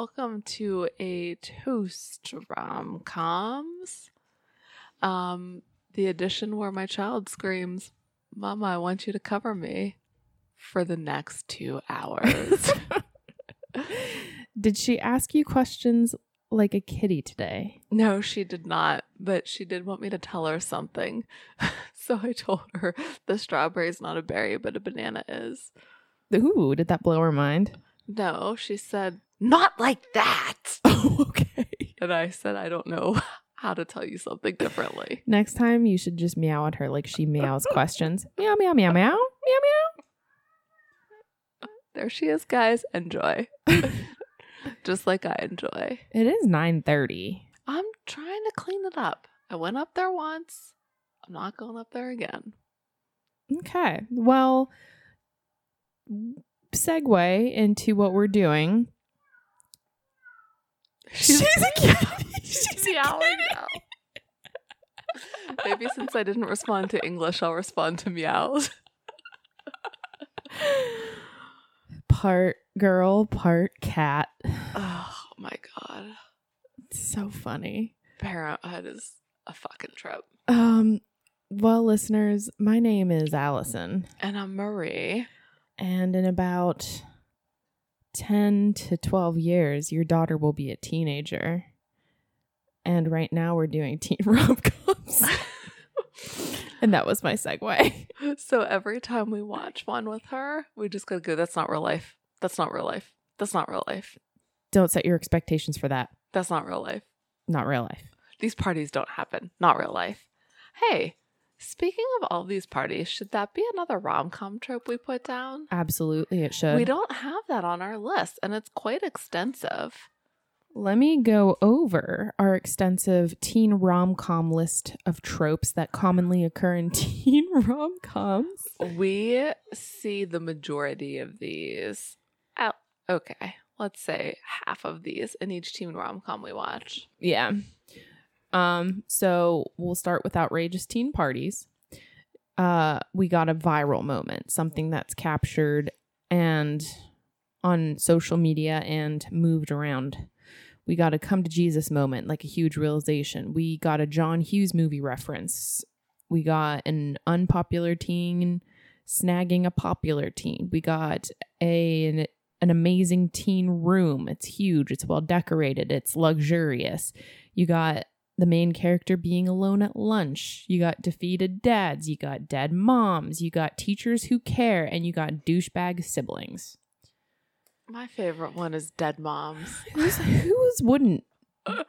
welcome to a toast rom coms. Um, the edition where my child screams, "Mama, I want you to cover me," for the next two hours. Did she ask you questions like a kitty today? no, she did not, but she did want me to tell her something. so I told her the strawberry is not a berry, but a banana is. Ooh, did that blow her mind? No, she said, "Not like that." Oh, okay. And I said, I don't know how to tell you something differently. Next time you should just meow at her like she meows questions. Meow, meow, meow, meow, meow, meow. There she is, guys. Enjoy. Just like I enjoy. It is 9.30. I'm trying to clean it up. I went up there once. I'm not going up there again. Okay. Well, segue into what we're doing. She's, a kitty. She's a meowing now. Maybe since I didn't respond to English, I'll respond to meows. Part girl, part cat. Oh my god. So funny. Parenthood is a fucking trip. Um, well, listeners, my name is Allison, And I'm Marie. and in about 10 to 12 years, your daughter will be a teenager. And right now, we're doing teen rom coms. and that was my segue. So every time we watch one with her, we just gotta go, that's not real life. That's not real life. That's not real life. Don't set your expectations for that. That's not real life. Not real life. These parties don't happen. Not real life. Hey, speaking of all these parties, should that be another rom com trope we put down? Absolutely, it should. We don't have that on our list, and it's quite extensive. Let me go over our extensive teen rom com list of tropes that commonly occur in teen rom coms. We see the majority of these. Out. Okay, let's say half of these in each teen rom com we watch. Yeah. Um, so we'll start with outrageous teen parties. Uh, we got a viral moment, something that's captured and on social media and moved around. We got a come to Jesus moment, like a huge realization. We got a John Hughes movie reference. We got an unpopular teen snagging a popular teen. We got a an, an amazing teen room. It's huge. It's well decorated. It's luxurious. You got the main character being alone at lunch. You got defeated dads. You got dead moms. You got teachers who care, and you got douchebag siblings. My favorite one is Dead Moms. Who's, whose wouldn't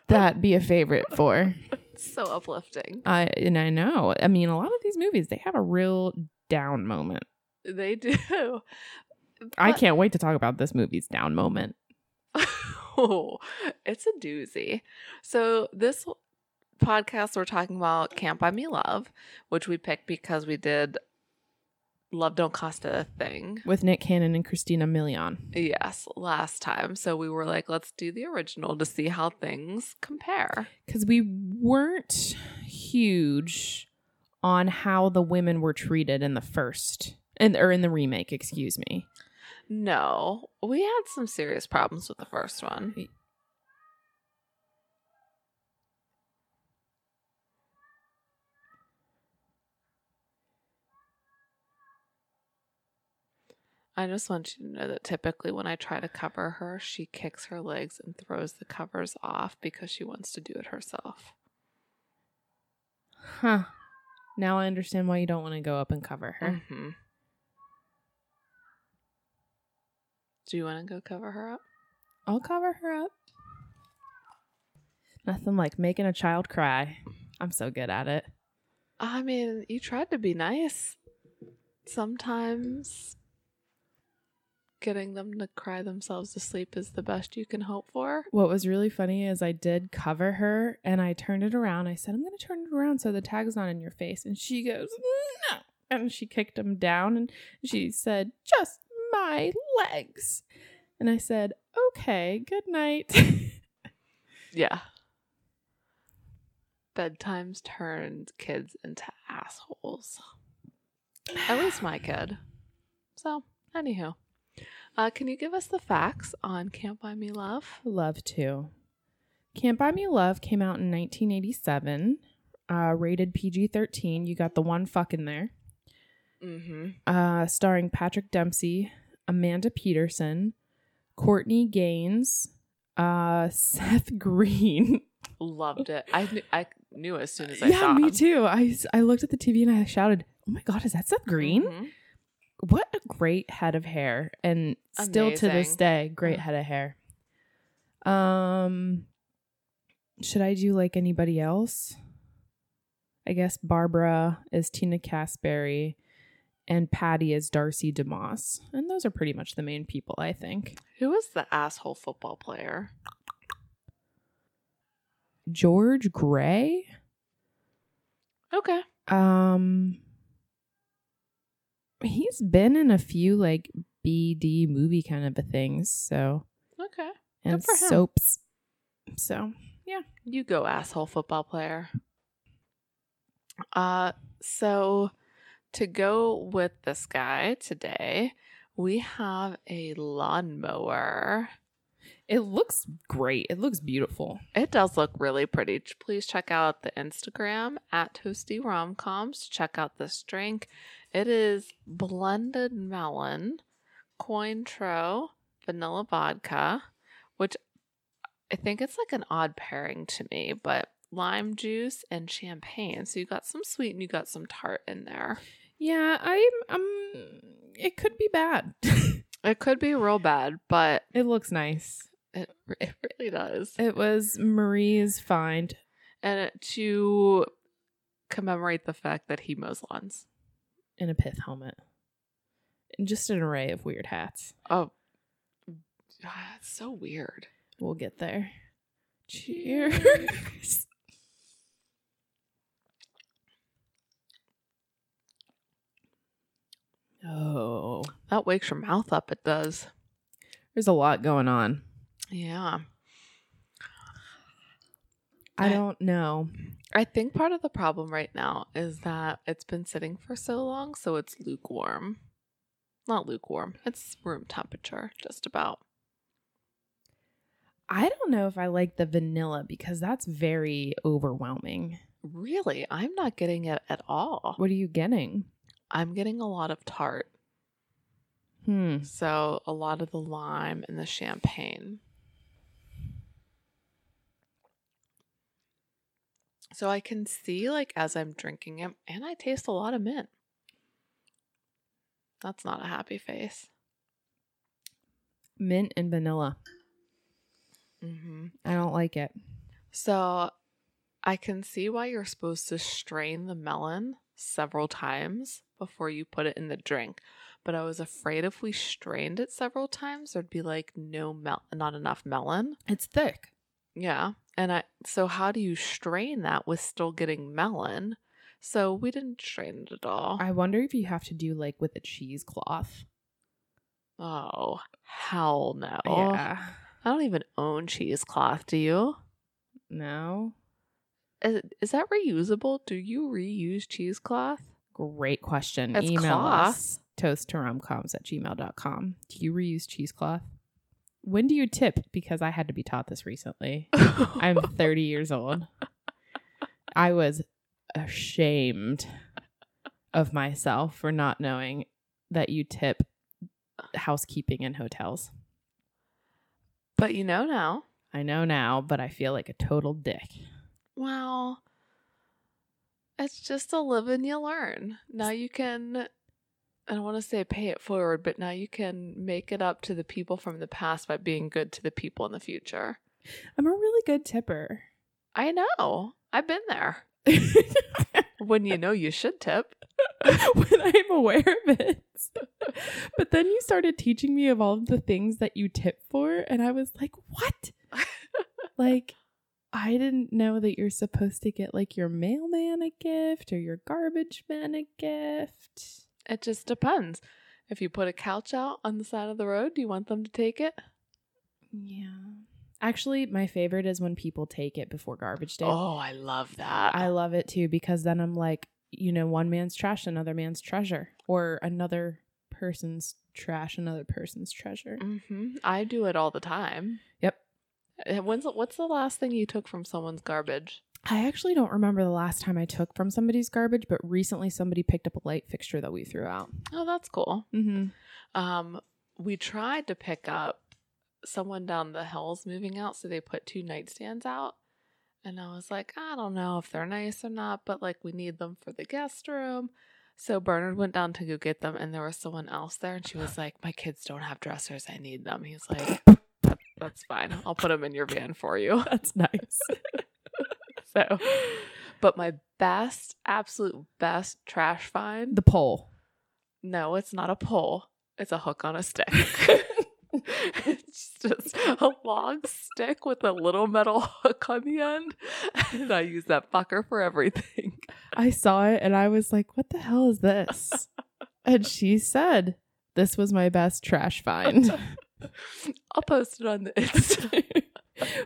that be a favorite for? It's so uplifting. I and I know. I mean, a lot of these movies they have a real down moment. They do. I can't wait to talk about this movie's down moment. oh, it's a doozy. So this podcast we're talking about Can't Buy Me Love, which we picked because we did Love Don't Cost a Thing. with Nick Cannon and Christina Milian. Yes, last time. So we were like, let's do the original to see how things compare. Because we weren't huge on how the women were treated in the first, and or in the remake, excuse me. No, we had some serious problems with the first one. I just want you to know that typically when I try to cover her, she kicks her legs and throws the covers off because she wants to do it herself. Huh. Now I understand why you don't want to go up and cover her. hmm Do you want to go cover her up? I'll cover her up. Nothing like making a child cry. I'm so good at it. I mean, you tried to be nice. Sometimes getting them to cry themselves to sleep is the best you can hope for. What was really funny is I did cover her and I turned it around. I said, I'm going to turn it around so the tag's not in your face. And she goes, No. And she kicked him down and she said, Just my legs. And I said, Okay, good night. Yeah. Bedtime's turned kids into assholes. At least my kid. So, anywho. Uh, can you give us the facts on Can't Buy Me Love? Love to. Can't Buy Me Love came out in 1987, uh, rated PG 13. You got the one fuck in there. Mm-hmm. Uh, starring Patrick Dempsey, Amanda Peterson, Courtney Gains, uh, Seth Green. Loved it. I knew, I knew as soon as I saw yeah, me him. too. I looked at the TV and I shouted, Oh my God, is that Seth Green? Mhm. What a great head of hair. And still to this day, great head of hair. Um, should I do like anybody else? I guess Barbara is Tina Caspary and Patty is Darcy DeMoss. And those are pretty much the main people, I think. Who was the asshole football player? George Gray? Okay. Um he's been in a few like BD movie kind of a things, so Okay. and soaps. So yeah, You go, asshole football player. Uh, so to go with this guy today, we have a lawnmower. it looks great. It looks beautiful. It does look really pretty. Please check out the Instagram at Toasty Romcoms. Check out this drink. It is blended melon, Cointreau, vanilla vodka, which I think it's like an odd pairing to me, but lime juice and champagne. So you got some sweet and you got some tart in there. Yeah, I'm um it could be bad. It could be real bad, but it looks nice. it, it really does. It was Marie's find. And it, to commemorate the fact that he mows lawns. In a pith helmet. And just an array of weird hats. Oh, it's so weird. We'll get there. Cheers. oh, That wakes your mouth up. It does. there's a lot going on. Yeah. I- don't know. I think part of the problem right now is that it's been sitting for so long, so it's lukewarm. Not lukewarm, it's room temperature, just about. I don't know if I like the vanilla because that's very overwhelming. Really, I'm not getting it at all. What are you getting? I'm getting a lot of tart. Hmm. So, a lot of the lime and the champagne. So, I can see, like, as I'm drinking it, and I taste a lot of mint. That's not a happy face. Mint and vanilla. Mm-hmm. I don't like it. So, I can see why you're supposed to strain the melon several times before you put it in the drink. But I was afraid if we strained it several times, there'd be like no mel, not enough melon. It's thick. Yeah. And I so how do you strain that with still getting melon? So we didn't strain it at all. I wonder if you have to do like with a cheesecloth. oh, hell no. Yeah. I don't even own cheesecloth, do you? No. Is, is that reusable? Do you reuse cheesecloth? Great question. It's Email cloth. us toast to romcoms at gmail.com. Do you reuse cheesecloth? When do you tip? Because I had to be taught this recently. I'm 30 years old. I was ashamed of myself for not knowing that you tip housekeeping in hotels. but you know now. I know now, but I feel like a total dick. Well, it's just a live and you learn. Now you can, I don't want to say pay it forward, but now you can make it up to the people from the past by being good to the people in the future. I'm a really good tipper. I know. I've been there. When you know you should tip. when I'm aware of it. But then you started teaching me of all of the things that you tip for, and I was like, what? like, I didn't know that you're supposed to get like your mailman a gift or your garbage man a gift. It just depends. If you put a couch out on the side of the road, do you want them to take it? Yeah. Actually, my favorite is when people take it before garbage day. Oh, I love that. I love it too because then I'm like, you know, one man's trash, another man's treasure, or another person's trash another person's treasure. hmm I do it all the time. Yep. Uh, When's what's the last thing you took from someone's garbage? I actually don't remember the last time I took from somebody's garbage, but recently somebody picked up a light fixture that we threw out. Oh, that's cool. Mm-hmm. Um, we tried to pick up someone down the hills moving out, so they put two nightstands out. And I was like, I don't know if they're nice or not, but like we need them for the guest room. So Bernard went down to go get them, and there was someone else there, and she was like, "My kids don't have dressers. I need them." He's like, "That- "That's fine. I'll put them in your van for you." That's nice. So, but my best, absolute best trash find. the pole. No, it's not a pole. It's a hook on a stick. it's just a long stick with a little metal hook on the end. And I use that fucker for everything. I saw it and I was like, what the hell is this? and she said, this was my best trash find. I'll post it on the Insta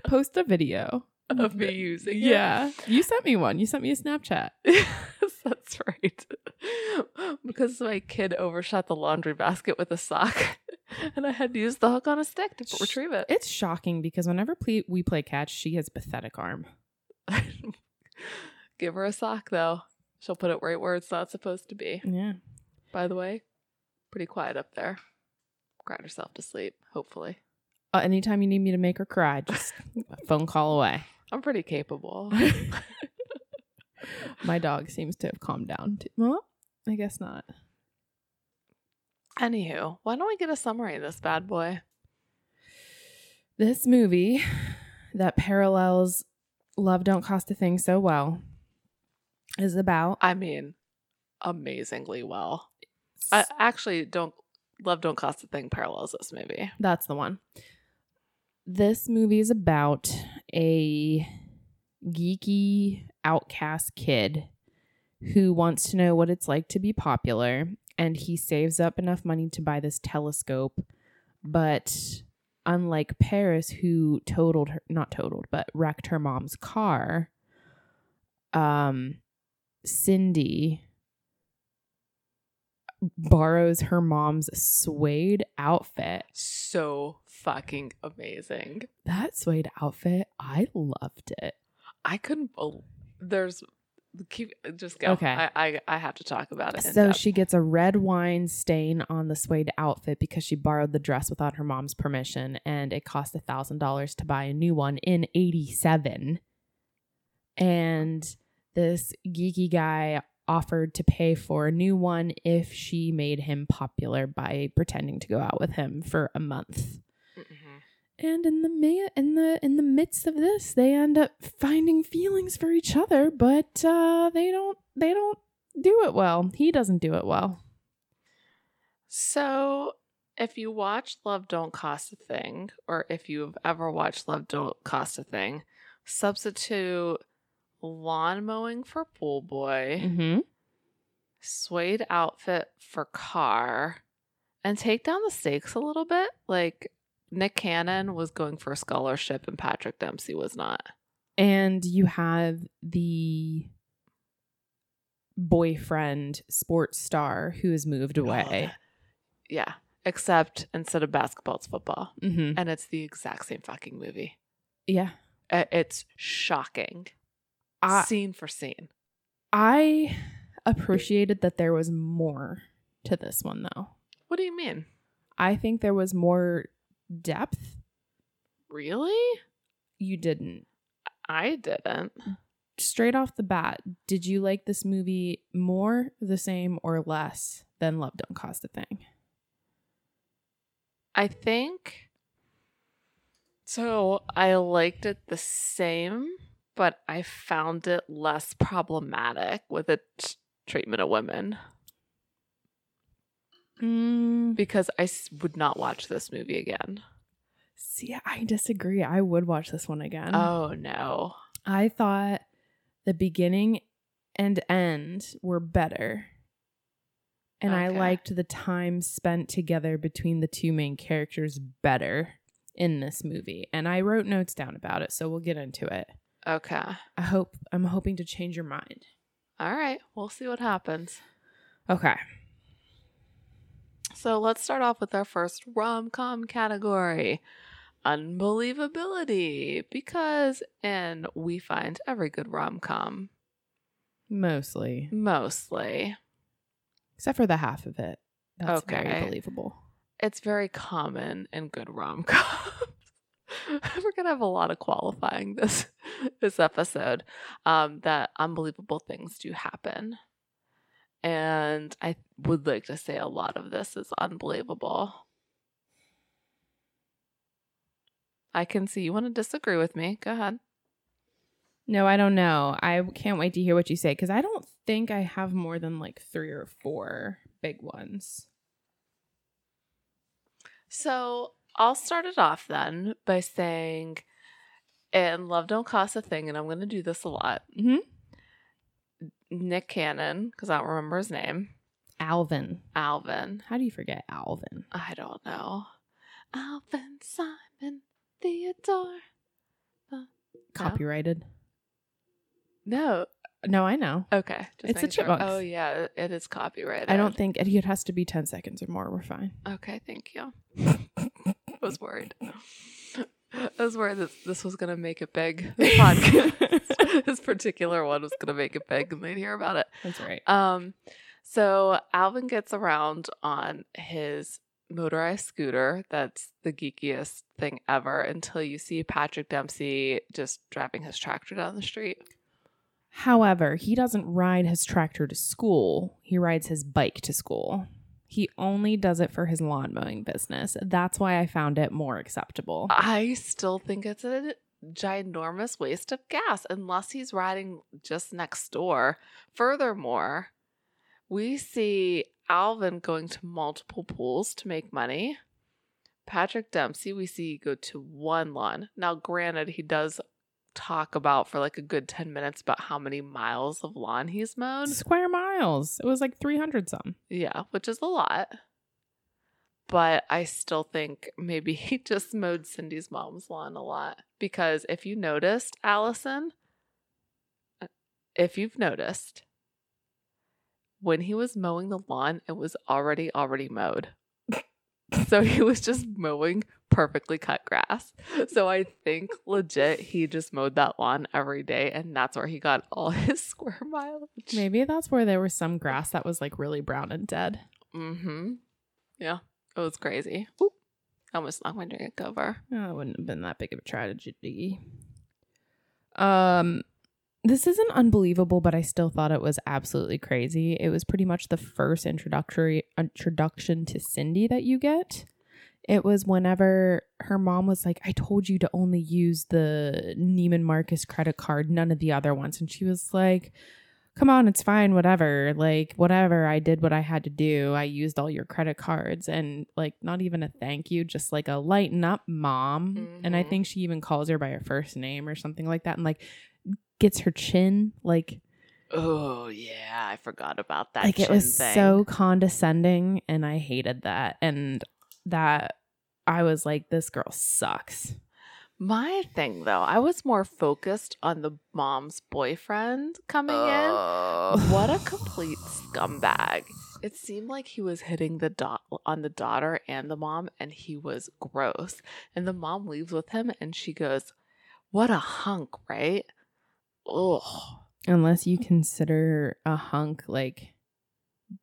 Post a video. Of me using it. Yeah. You sent me one. You sent me a Snapchat. That's right. Because my kid overshot the laundry basket with a sock, and I had to use the hook on a stick to retrieve it. It's shocking because whenever ple- we play catch, she has pathetic arm. Give her a sock though. She'll put it right where it's not supposed to be. Yeah. By the way, pretty quiet up there. Cried herself to sleep, hopefully. Uh, anytime you need me to make her cry, just phone call away. I'm pretty capable. My dog seems to have calmed down. Too. Well, I guess not. Anywho, why don't we get a summary of this bad boy? This movie that parallels Love Don't Cost a Thing so well is about I mean, amazingly well. I actually don't love don't cost a thing parallels this movie. That's the one. This movie is about a geeky outcast kid who wants to know what it's like to be popular and he saves up enough money to buy this telescope. But unlike Paris who totaled her not totaled but wrecked her mom's car um Cindy borrows her mom's suede outfit So fucking amazing. that suede outfit, I loved it. I couldn't. bel there's keep just go. Okay. I I, I have to talk about it. So she gets a red wine stain on the suede outfit because she borrowed the dress without her mom's permission, and it cost a thousand dollars to buy a new one in '87. And this geeky guy offered to pay for a new one if she made him popular by pretending to go out with him for a month. Mhm. And in the ma- in the in the midst of this, they end up finding feelings for each other, but uh, they don't they don't do it well. He doesn't do it well. So, if you watch Love Don't Cost a Thing, or if you've ever watched Love Don't Cost a Thing, substitute lawn mowing for pool boy, Mm-hmm. suede outfit for car, and take down the stakes a little bit. Like Nick Cannon was going for a scholarship, and Patrick Dempsey was not. And you have the boyfriend sports star who has moved away. yeah, except instead of basketball, it's football, Mm-hmm. and it's the exact same fucking movie. Yeah, It's shocking, I scene for scene. I appreciated that there was more to this one though. What do you mean? I think there was more depth. Really? You didn't. I didn't. straight off the bat, did you like this movie more, the same, or less than Love Don't Cost a Thing? I think so. I liked it the same, but I found it less problematic with its treatment of women Mm, because I s- would not watch this movie again. see, I disagree. I would watch this one again. Oh no. I thought the beginning and end were better. And I liked the time spent together between the two main characters better in this movie. And I wrote notes down about it, so we'll get into it. Okay. I hope I'm hoping to change your mind. All right. We'll see what happens. Okay. So let's start off with our first rom com category unbelievability. Because in We Find Every Good Rom Com, Mostly. mostly, Except for the half of it. That's Okay. very believable. it's very common in good rom coms. We're gonna have a lot of qualifying this this episode. Um, that unbelievable things do happen, and I would like to say a lot of this is unbelievable. I can see you want to disagree with me. Go ahead. No, I don't know. I can't wait to hear what you say because I don't think I have more than like three or four big ones. So I'll start it off then by saying, and love don't cost a thing, and I'm going to do this a lot. Mhm. Nick Cannon, because I don't remember his name. Alvin. Alvin. How do you forget Alvin? I don't know. Alvin Simon Theodore. No? Copyrighted. No. No, I know. Okay. It's a making sure. Oh yeah, it- is copyrighted. I don't think it, it has to be 10 seconds or more. We're fine. Okay, thank you. I was worried. I was worried that this was gonna make it big. The podcast. this particular one was gonna make it big and they'd hear about it. That's right. Um, so Alvin gets around on his motorized scooter. That's the geekiest thing ever until you see Patrick Dempsey just driving his tractor down the street. However, he doesn't ride his tractor to school. He rides his bike to school. He only does it for his lawn mowing business. That's why I found it more acceptable. I still think it's a ginormous waste of gas unless he's riding just next door. Furthermore, we see Alvin going to multiple pools to make money. Patrick Dempsey, we see go to one lawn. Now, granted, he does talk about for like a good 10 minutes about how many miles of lawn he's mowed. Square miles. It was like 300 some. Yeah, which is a lot. But I still think maybe he just mowed Cindy's mom's lawn a lot. Because if you noticed, Allison, if you've noticed, when he was mowing the lawn, it was already already mowed. so he was just mowing perfectly cut grass. So I think legit he just mowed that lawn every day and that's where he got all his square mileage. Maybe that's where there was some grass that was like really brown and dead. Mm-hmm. Yeah. It was crazy. Oop. I almost knocked my drink over. Oh, it wouldn't have been that big of a tragedy. Um, this isn't unbelievable, but I still thought it was absolutely crazy. It was pretty much the first introductory introduction to Cindy that you get. It was whenever her mom was like, I told you to only use the Neiman Marcus credit card, none of the other ones. And she was like, Come on, it's fine, whatever. Like, whatever. I did what I had to do. I used all your credit cards and, like, not even a thank you, just like a lighten up, mom. And I Mhm. think she even calls her by her first name or something like that and, like, gets her chin, like, Oh yeah, I forgot about that. like it was thing. so condescending and I hated that. And that I was like, this girl sucks. My thing though, I was more focused on the mom's boyfriend coming in. What a complete scumbag. It seemed like he was hitting the dot on the daughter and the mom, and he was gross. And the mom leaves with him, and she goes, "What a hunk, right?" Ugh. Unless you consider a hunk like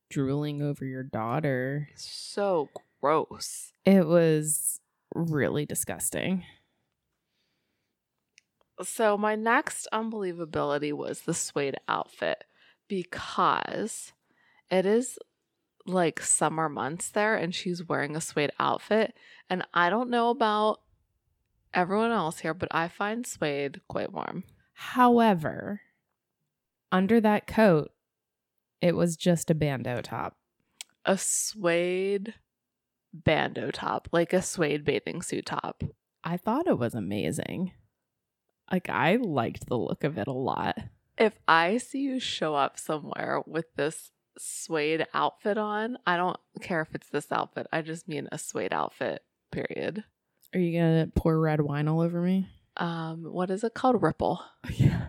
drooling over your daughter. So gross. It was really disgusting. So my next unbelievability was the suede outfit because it is like summer months there and she's wearing a suede outfit and I don't know about everyone else here but I find suede quite warm. However, under that coat, it was just a bandeau top. A suede bandeau top, like a suede bathing suit top. I thought it was amazing. Like I liked the look of it a lot. If I see you show up somewhere with this suede outfit on, I don't care if it's this outfit. I just mean a suede outfit, period. Are you gonna pour red wine all over me? Um, what is it called? Ripple. Yeah.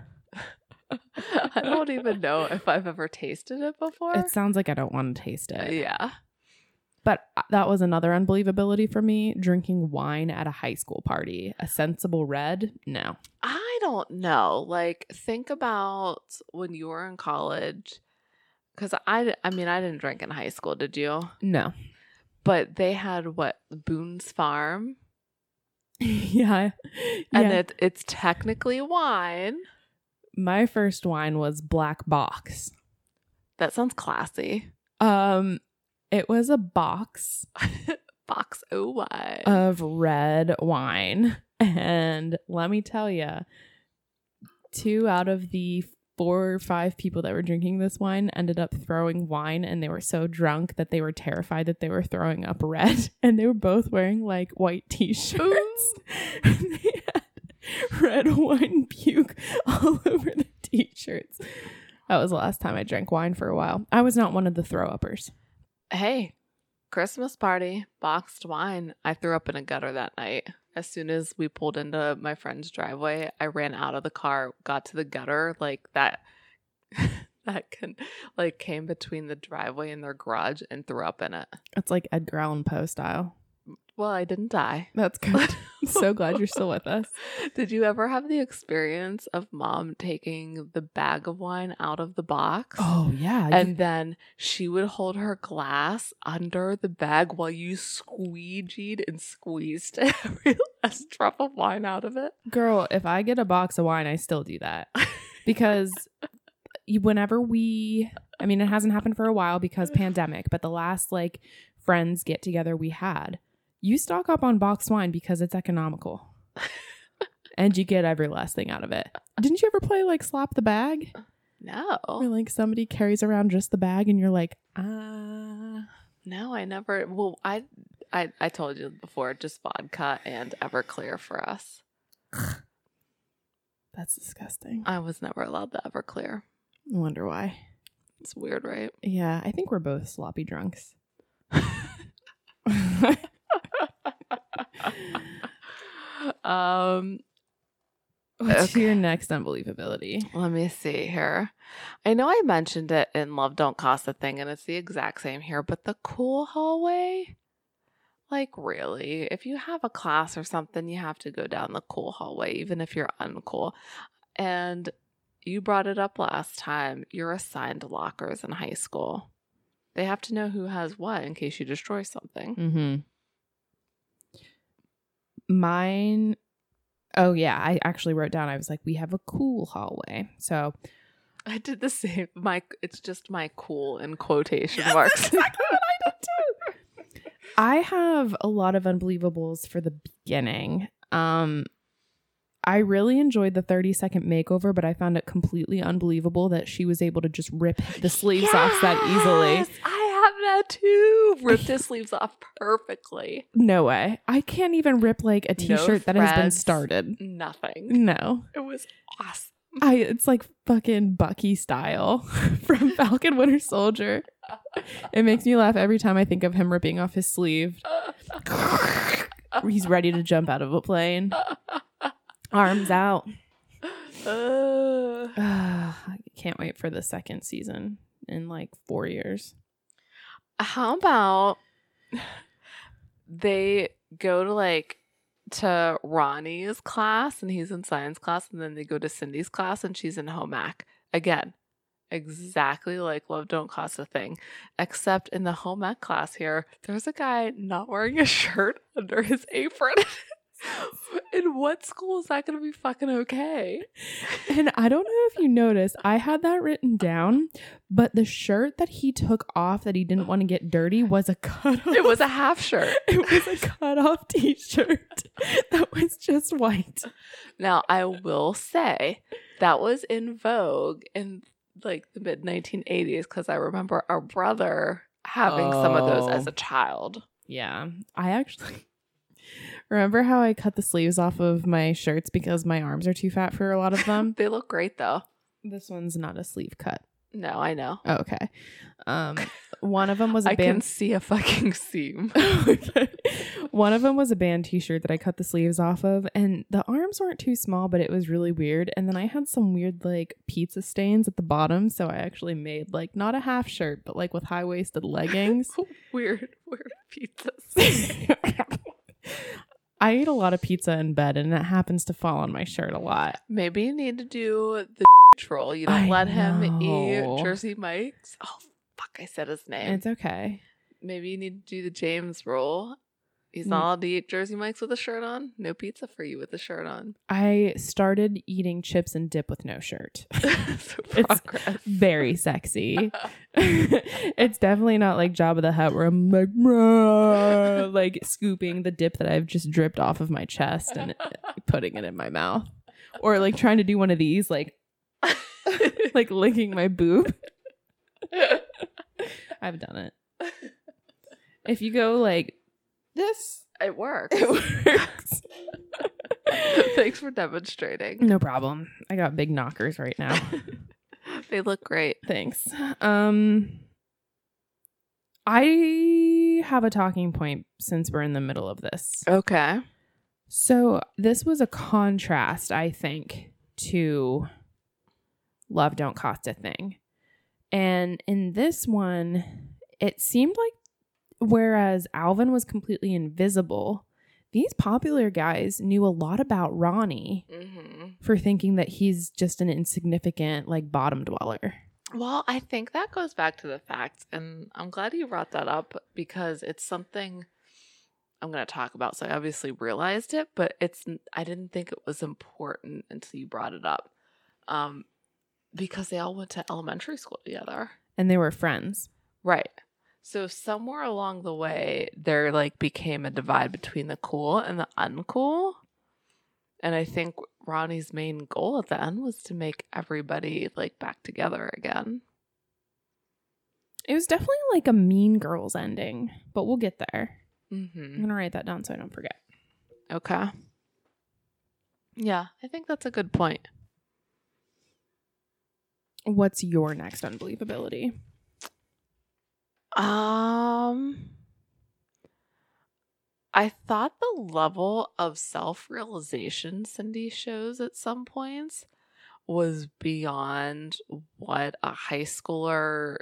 I don't even know if I've ever tasted it before. It sounds like I don't want to taste it. yeah. But uh, that was another unbelievability for me. Drinking wine at a high school party, a sensible red, no. I don't know. Like, think about when you were in college. Because I, I mean, I didn't drink in high school, did you? No. But they had what? Boone's Farm. yeah. And yeah. it, it's technically wine. My first wine was Black Box. That sounds classy. Um, it was a box Box O wine. of red wine, and let me tell you, two out of the four or five people that were drinking this wine ended up throwing wine, and they were so drunk that they were terrified that they were throwing up red, and they were both wearing like white t-shirts. and they had red wine puke all over the t-shirts. That was the last time I drank wine for a while. I was not one of the throw uppers. Hey, Christmas party, boxed wine. I threw up in a gutter that night. As soon as we pulled into my friend's driveway, I ran out of the car, got to the gutter, like that that can like came between the driveway and their garage and threw up in it. It's like Edgar Allan Poe style. Well, I didn't die. That's good. I'm so glad you're still with us. Did you ever have the experience of mom taking the bag of wine out of the box? Oh yeah, And then she would hold her glass under the bag while you squeegeed and squeezed every last drop of wine out of it. girl. If I get a box of wine, I still do that because whenever we, I mean, it hasn't happened for a while because pandemic, but the last like friends get together we had, you stock up on boxed wine because it's economical. And you get every last thing out of it. Didn't you ever play like slap the bag? No, Where like somebody carries around just the bag and you're like, ah. no, I never. Well, I, I, I told you before, just vodka and Everclear for us. That's disgusting. I was never allowed the Everclear. I wonder why. It's weird, right? Yeah, I think we're both sloppy drunks. um, What's Okay. your next unbelievability? Let me see here. I know I mentioned it in Love Don't Cost a Thing, and it's the exact same here, but the cool hallway? Like, really? If you have a class or something, you have to go down the cool hallway, even if you're uncool. And you brought it up last time. You're assigned lockers in high school. They have to know who has what in case you destroy something. Mm-hmm. Mine. Oh yeah, I actually wrote down. I was like, we have a cool hallway. So I did the same. My it's just my cool in quotation marks. exactly what I did too i have a lot of unbelievables for the beginning. Um, I really enjoyed the 30 second makeover, but I found it completely unbelievable that she was able to just rip the sleeves off that easily. I have that too. Ripped his sleeves off perfectly. No way. I can't even rip like a No t-shirt that has been started. Nothing. No. It was awesome. I it's like fucking Bucky style from Falcon Winter Soldier. It makes me laugh every time I think of him ripping off his sleeve. He's ready to jump out of a plane. Arms out. Uh, I can't wait for the second season in like 4 years. How about they go to like to Ronnie's class and he's in science class, and then they go to Cindy's class and she's in home ec. Again, exactly like Love Don't Cost a Thing, except in the home ec class here, there's a guy not wearing a shirt under his apron. in what school is that going to be fucking okay? And I don't know if you noticed, I had that written down, but the shirt that he took off that he didn't want to get dirty was a cut off. It was a half shirt. It was a cut off t shirt that was just white. Now, I will say that was in vogue in like the mid 1980s because I remember our brother having some of those as Oh. a child. Yeah. I actually remember how I cut the sleeves off of my shirts because my arms are too fat for a lot of them. They look great though. this one's not a sleeve cut. No, I know. Oh, okay. Um, one of them was a I band. can see a fucking seam. One of them was a band t-shirt that I cut the sleeves off of and the arms weren't too small, but it was really weird. And then I had some weird like pizza stains at the bottom, so I actually made like not a half shirt, but like with high-waisted leggings. weird, weird pizzas. I eat a lot of pizza in bed and it happens to fall on my shirt a lot. Maybe you need to do the roll. You don't I let him know. eat Jersey Mike's. Oh fuck, I said his name. It's okay. Maybe you need to do the James roll. He's Mm. to eat Jersey Mike's with a shirt on. No pizza for you with a shirt on. I started eating chips and dip with no shirt. It's. Very sexy. it's definitely not like Jabba the Hutt where I'm like, "Bruh," like scooping the dip that I've just dripped off of my chest and putting it in my mouth. Or like trying to do one of these, like like licking my boob. I've done it. If you go like this, it works. it works. Thanks for demonstrating. no problem. I got big knockers right now. they look great. Thanks. Um I have a talking point since we're in the middle of this. Okay. So, this was a contrast, I think, to Love Don't Cost a Thing. And in this one, it seemed like whereas Alvin was completely invisible, these popular guys knew a lot about Ronnie Mm-hmm. for thinking that he's just an insignificant, like, bottom dweller. Well, I think that goes back to the fact, and I'm glad you brought that up because it's something I'm going to talk about. So I obviously realized it, but it's I didn't think it was important until you brought it up, um, because they all went to elementary school together, And they were friends. right? So somewhere along the way, there like became a divide between the cool and the uncool, and I think Ronnie's main goal at the end was to make everybody like back together again. It was definitely like a Mean Girls ending, but we'll get there. I'm Mm-hmm. going to write that down so I don't forget. Okay. Yeah, I think that's a good point. What's your next unbelievability? Um I thought the level of self-realization Cindy shows at some points was beyond what a high schooler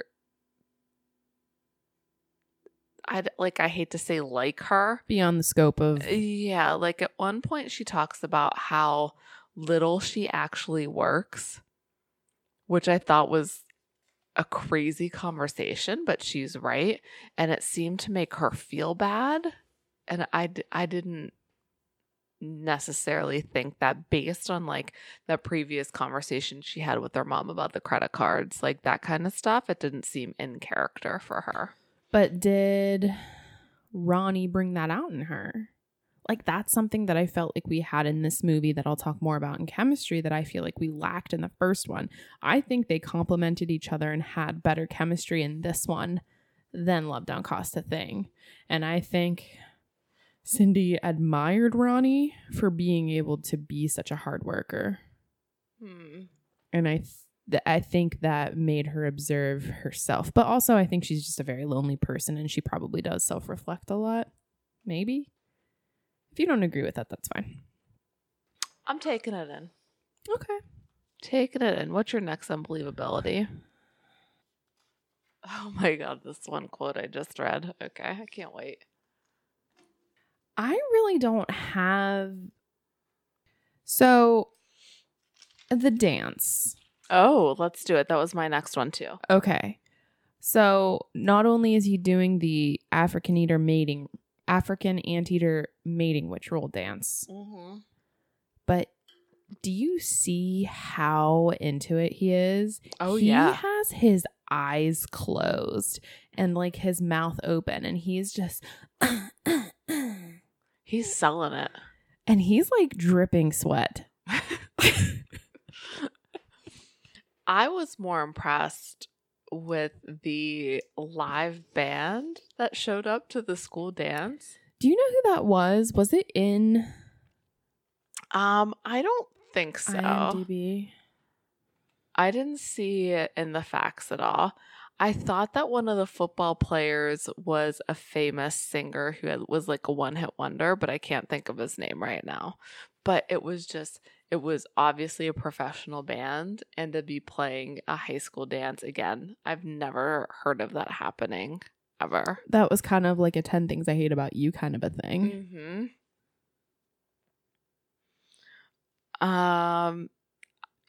I like I hate to say like her, Beyond the scope of Yeah, like at one point she talks about how little she actually works, which I thought was a crazy conversation, but she's right. And it seemed to make her feel bad. And I, I didn't necessarily think that based on like the previous conversation she had with her mom about the credit cards, like that kind of stuff, it didn't seem in character for her. But did Ronnie bring that out in her? Like that's something that I felt like we had in this movie that I'll talk more about in chemistry that I feel like we lacked in the first one. I think they complemented each other and had better chemistry in this one than Love Don't Cost a Thing. And I think Cindy admired Ronnie for being able to be such a hard worker. Hmm. and I th- th- I think that made her observe herself. But also, I think she's just a very lonely person, and she probably does self reflect a lot. Maybe. If you don't agree with that, that's fine. I'm taking it in. Okay. Taking it in. What's your next unbelievability? Oh my god, this one quote I just read. Okay, I can't wait. I really don't have. So, the dance. Oh, let's do it. That was my next one too. Okay. So, not only is he doing the African eater mating, African anteater mating ritual dance, Mm-hmm. but do you see how into it he is? Oh he yeah. has his eyes closed and like his mouth open, and he's just, He's selling it. and he's like dripping sweat. I was more impressed with the live band that showed up to the school dance. Do you know who that was? Was it in Um, I don't think so. IMDb? I didn't see it in the facts at all. I thought that one of the football players was a famous singer who had, was like a one hit wonder, but I can't think of his name right now. But it was just, it was obviously a professional band, and to be playing a high school dance again, I've never heard of that happening ever. That was kind of like a 10 things I hate about you kind of a thing. hmm Um,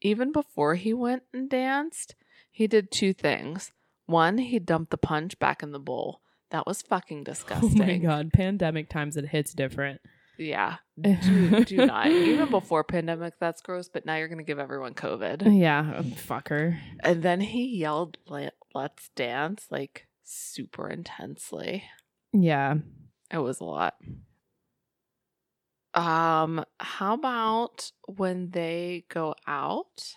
even before he went and danced, he did two things. One, he dumped the punch back in the bowl. That was fucking disgusting. Oh my god, pandemic times it hits different. Yeah. Do, do not. Even before pandemic, that's gross, but now you're going to give everyone COVID. Yeah, oh, fucker. And then he yelled, "Let- let's dance, like super intensely. Yeah. It was a lot. Um, how about when they go out?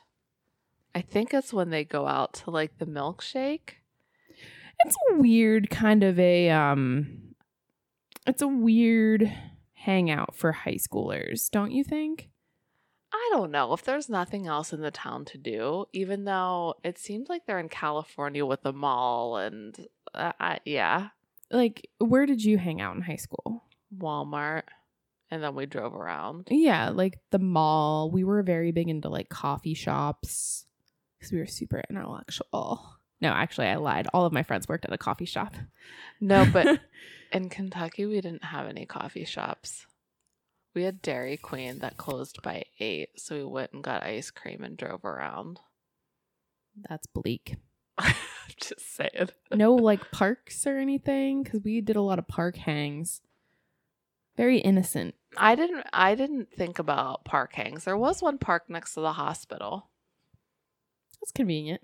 I think it's when they go out to like the milkshake. It's a weird kind of a um it's a weird hangout for high schoolers, don't you think? I don't know if there's nothing else in the town to do, even though it seems like they're in California with the mall and uh, I, yeah, Like where did you hang out in high school? Walmart. And then we drove around. Yeah, like the mall. We were very big into like coffee shops cuz we were super intellectual. No, actually I lied. All of my friends worked at a coffee shop. No, but in Kentucky, we didn't have any coffee shops. We had Dairy Queen that closed by eight, so we went and got ice cream and drove around. That's bleak. Just saying. no like parks or anything because we did a lot of park hangs very innocent I didn't. I didn't think about park hangs. There was one park next to the hospital. that's convenient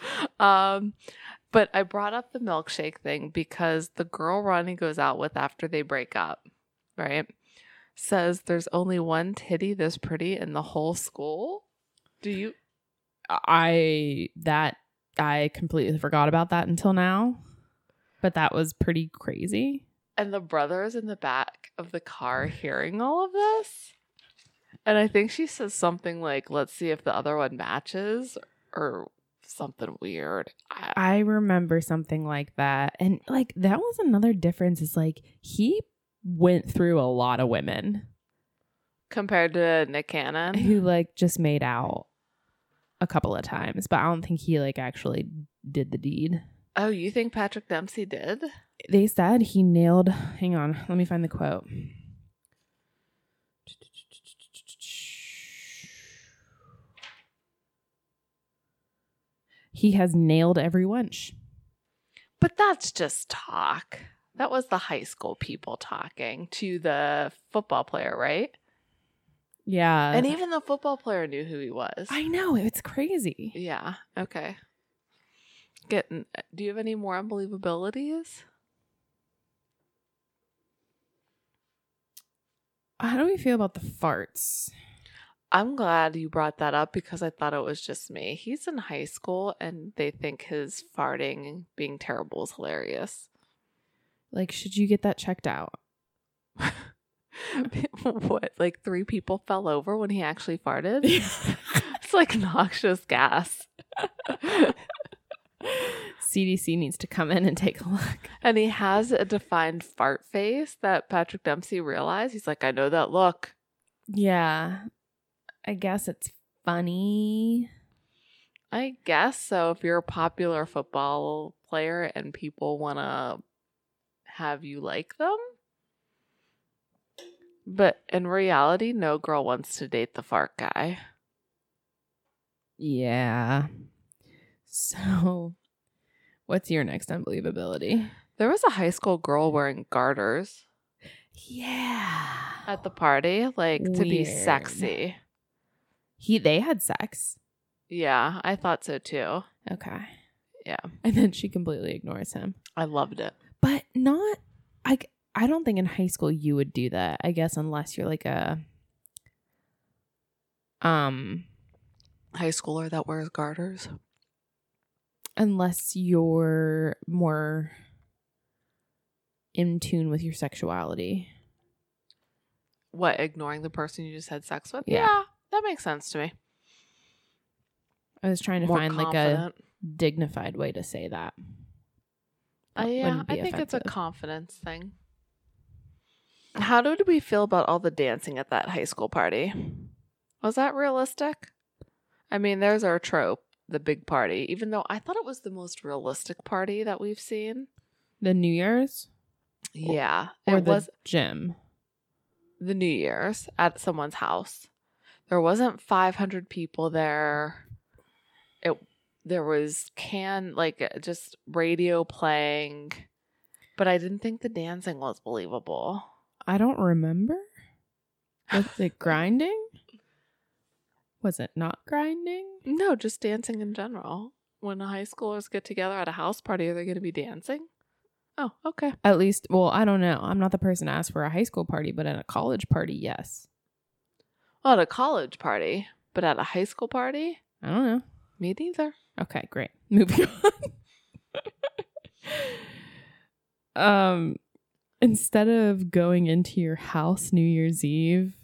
um, but I brought up the milkshake thing because the girl Ronnie goes out with after they break up, right? Says there's only one titty this pretty in the whole school. Do you? i that i completely forgot about that until now but that was pretty crazy And the brothers in the back of the car hearing all of this. And I think she says something like, let's see if the other one matches or something weird. I, i remember something like that and like that was another difference is like he went through a lot of women compared to Nick Cannon. who like just made out a couple of times but i don't think he like actually did the deed Oh, you think Patrick Dempsey did? they said he nailed hang on let me find the quote he has nailed every wench But that's just talk. That was the high school people talking to the football player, right? yeah and even the football player knew who he was. i know it's crazy yeah. Okay. Getting. Uh, do you have any more unbelievabilities? how do we feel about the farts I'm glad you brought that up because I thought it was just me. He's in high school and they think his farting being terrible is hilarious. like should you get that checked out what? Like three people fell over when he actually farted? it's like noxious gas. cdc needs to come in and take a look And he has a defined fart face that Patrick Dempsey realized. He's like, I know that look. yeah i guess it's funny I guess so. If you're a popular football player and people want to have you like them. But in reality, no girl wants to date the fart guy. Yeah. So, what's your next unbelievability? There was a high school girl wearing garters Yeah. at the party, like to be sexy. He they had sex. Yeah, I thought so too. Okay. Yeah. And then she completely ignores him. I loved it. But not I I don't think in high school you would do that. I guess unless you're like a um High schooler that wears garters. unless you're more in tune with your sexuality. What, ignoring the person you just had sex with? Yeah. That makes sense to me. I was trying to more find like a dignified way to say that. Uh, yeah, I be think it's a confidence thing. How did we feel about all the dancing at that high school party? Was that realistic? I mean, there's our trope, the big party, even though I thought it was the most realistic party that we've seen. The New Year's Yeah. or it the was gym. the New Year's at someone's house. There wasn't 500 people there. It there was can like uh, just radio playing, but I didn't think the dancing was believable. I don't remember. Was it grinding? Was it not grinding? No, just dancing in general. When high schoolers get together at a house party, are they going to be dancing? Oh, okay. At least, well, I don't know. I'm not the person to ask for a high school party, but at a college party, yes. Well, at a college party, but at a high school party, I don't know. me neither. Okay, great. Moving on. um instead of going into your house New Year's Eve,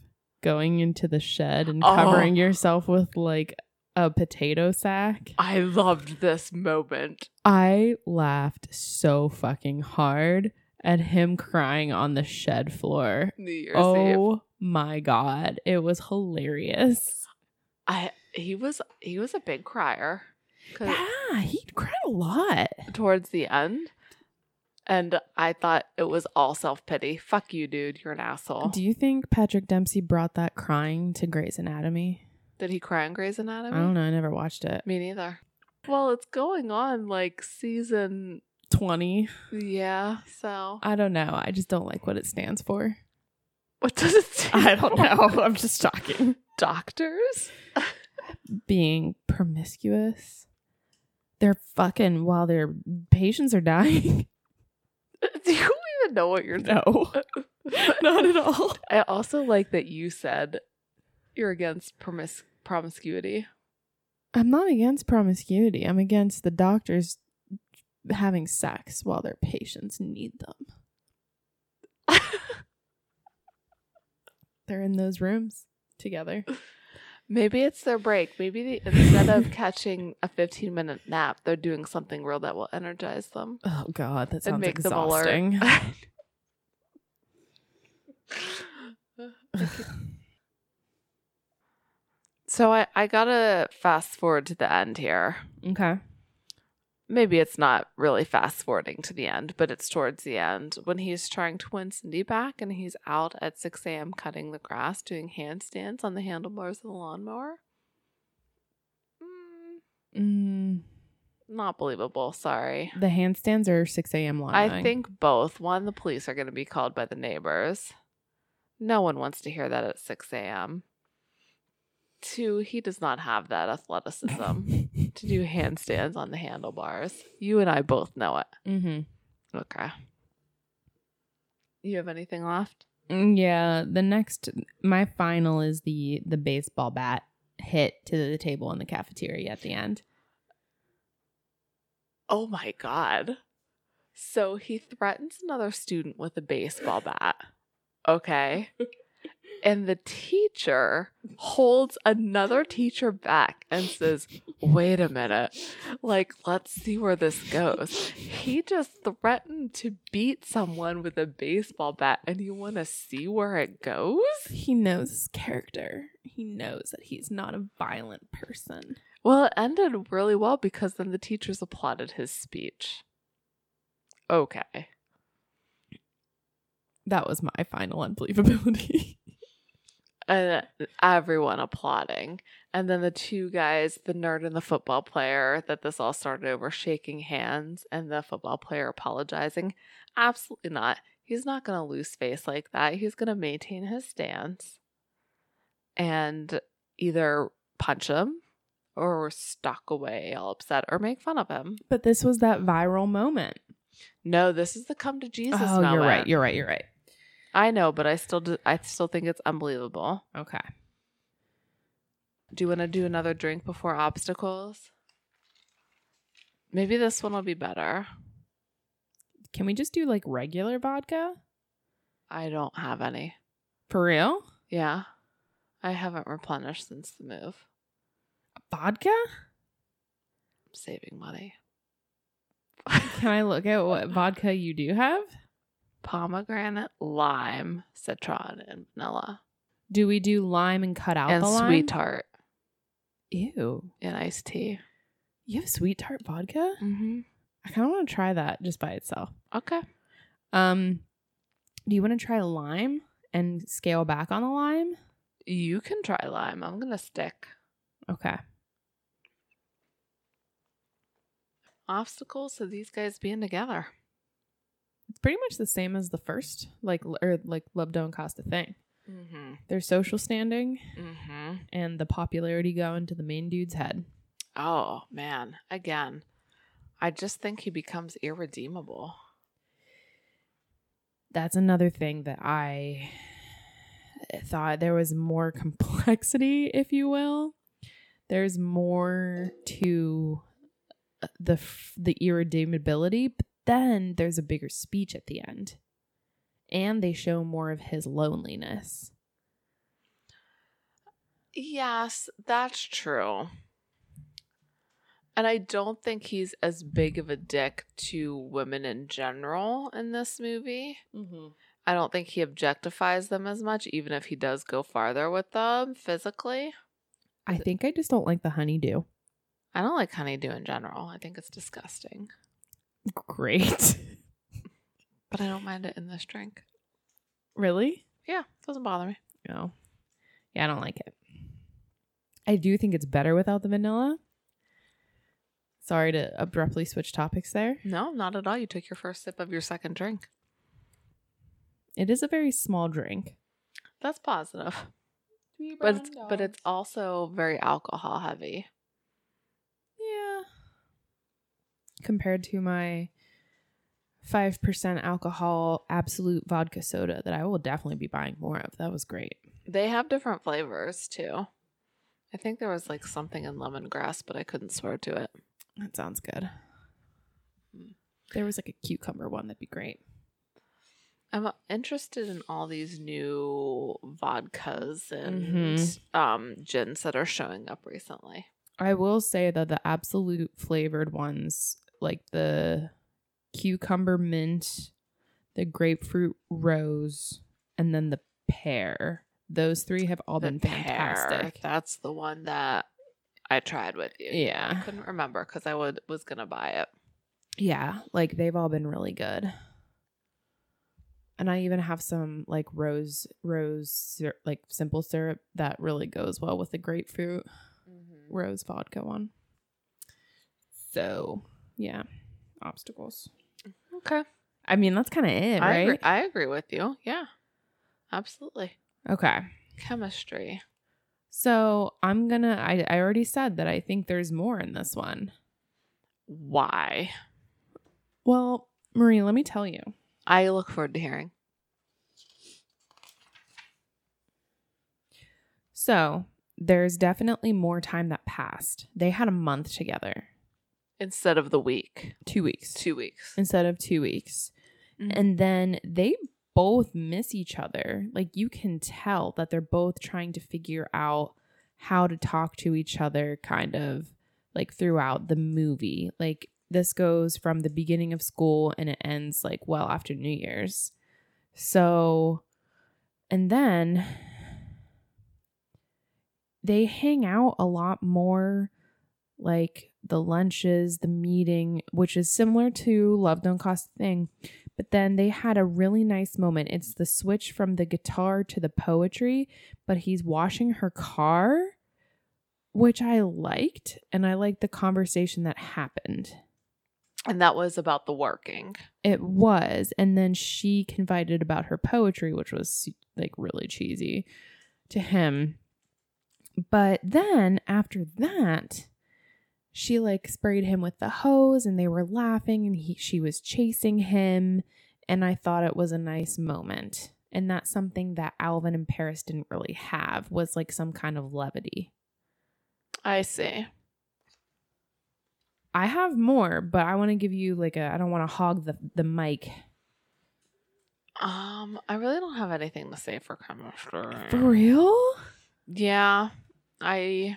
going into the shed and Oh. covering yourself with like a potato sack, I loved this moment. I laughed so fucking hard at him crying on the shed floor. New Year's oh Eve. Oh my god, it was hilarious. I he was he was a big crier Yeah, he cried a lot. towards the end. And I thought it was all self pity. Fuck you, dude. You're an asshole. Do you think Patrick Dempsey brought that crying to Grey's Anatomy? Did he cry on Grey's Anatomy? I don't know. I never watched it. Me neither. Well, it's going on like season 20. yeah, so I don't know. I just don't like what it stands for. what does it stand I don't for? know. I'm just talking. Doctors? Being promiscuous. They're fucking while their patients are dying. Do you even know what you're No, not at all. I also like that you said you're against promis- promiscuity. I'm not against promiscuity. I'm against the doctors having sex while their patients need them. They're in those rooms together. Maybe it's their break. Maybe they, instead of catching a 15 minute nap, they're doing something real that will energize them Oh god, that sounds make them alert. exhausting. so I, I gotta fast forward to the end here. okay. Maybe it's not really fast forwarding to the end, but it's towards the end when he's trying to win Cindy back and he's out at 6 a.m. cutting the grass, doing handstands on the handlebars of the lawnmower. Mm, Mm, not believable. Sorry. the handstands are 6 a.m. lawn I think both. One, the police are going to be called by the neighbors. No one wants to hear that at 6 a.m. Two, he does not have that athleticism to do handstands on the handlebars. You and I both know it. mm-hmm. Okay. You have anything left? Mm, Yeah, the next my final is the the baseball bat hit to the table in the cafeteria at the end. Oh my God. So he threatens another student with a baseball bat. Okay. And the teacher holds another teacher back and says, Wait a minute. Like, let's see where this goes. He just threatened to beat someone with a baseball bat, and you want to see where it goes? He knows his character. He knows that he's not a violent person. Well, it ended really well because then the teachers applauded his speech. Okay. That was my final unbelievability. and everyone applauding. And then the two guys, the nerd and the football player, that this all started over shaking hands and the football player apologizing. Absolutely not. He's not going to lose face like that. He's going to maintain his stance and either punch him or stalk away all upset or make fun of him. but this was that viral moment. No, this is the come to Jesus oh, moment. you're right. You're right. You're right. I know, but I still do, I still think it's unbelievable. Okay. Do you want to do another drink before obstacles? Maybe this one will be better. Can we just do like regular vodka? I don't have any. For real? Yeah. I haven't replenished since the move. Vodka? I'm saving money. Can I look at what vodka you do have? Pomegranate, lime, citron, and vanilla. Do we do lime and cut out and the lime? sweet tart Ew. and iced tea. You have sweet tart vodka? Mm-hmm. I kind of want to try that just by itself. Okay. Um, do you want to try lime and scale back on the lime? You can try lime. I'm gonna stick. Okay. Obstacles to these guys being together. Pretty much the same as the first, like or like love don't cost a thing. Mm-hmm. Their social standing Mm-hmm. and the popularity going to the main dude's head. Oh man. Again. I just think he becomes irredeemable. That's another thing that I thought there was more complexity, if you will. There's more to uh, the the irredeemability, but then there's a bigger speech at the end. And they show more of his loneliness. Yes, that's true. And I don't think he's as big of a dick to women in general in this movie. Mm-hmm. I don't think he objectifies them as much, even if he does go farther with them physically. I think I just don't like the honeydew. I don't like honeydew in general. I think it's disgusting. Great. But I don't mind it in this drink. really? Yeah, doesn't bother me. No. Yeah, I don't like it. I do think it's better without the vanilla. Sorry to abruptly switch topics there. No, not at all. You took your first sip of your second drink. It is a very small drink. That's positive. But it's, but it's also very alcohol heavy. yeah. Compared to my 5% alcohol Absolut vodka soda that I will definitely be buying more of. That was great. They have different flavors too. I think there was like something in lemongrass, but I couldn't swear to it. That sounds good. Mm. There was like a cucumber one that'd be great. I'm uh, interested in all these new vodkas and Mhm. um, gins that are showing up recently. I will say that the Absolut flavored ones, like the cucumber mint, the grapefruit rose, and then the pear, those three have all The been pear, fantastic. That's the one that I tried with you. Yeah. I couldn't remember because I would was gonna buy it. Yeah, like they've all been really good. And I even have some like rose rose like simple syrup that really goes well with the grapefruit mm-hmm. rose vodka one. So, yeah, obstacles. Okay, I mean, that's kind of it, I right? agree, I agree with you. Yeah, absolutely. Okay. Chemistry. So I'm gonna. I I already said that I think there's more in this one. Why? Well, Marie, let me tell you. I look forward to hearing. So there's definitely more time that passed. They had a month together, Instead of the week, two weeks two weeks. instead of two weeks, Mhm. and then they both miss each other. Like you can tell that they're both trying to figure out how to talk to each other, kind of like throughout the movie. Like this goes from the beginning of school and it ends like well after New Year's. So, and then they hang out a lot more like the lunches, the meeting, which is similar to Love Don't Cost a Thing. But then they had a really nice moment. It's the switch from the guitar to the poetry, but he's washing her car, which I liked. And I liked the conversation that happened. And that was about the working. It was. And then she confided about her poetry, which was like really cheesy to him. But then after that, she like sprayed him with the hose and they were laughing and he she was chasing him and I thought it was a nice moment. And that's something that Alvin and Paris didn't really have was like some kind of levity. I see. I have more, but I want to give you like a I don't want to hog the the mic. Um, I really don't have anything to say for chemistry. For real? Yeah, I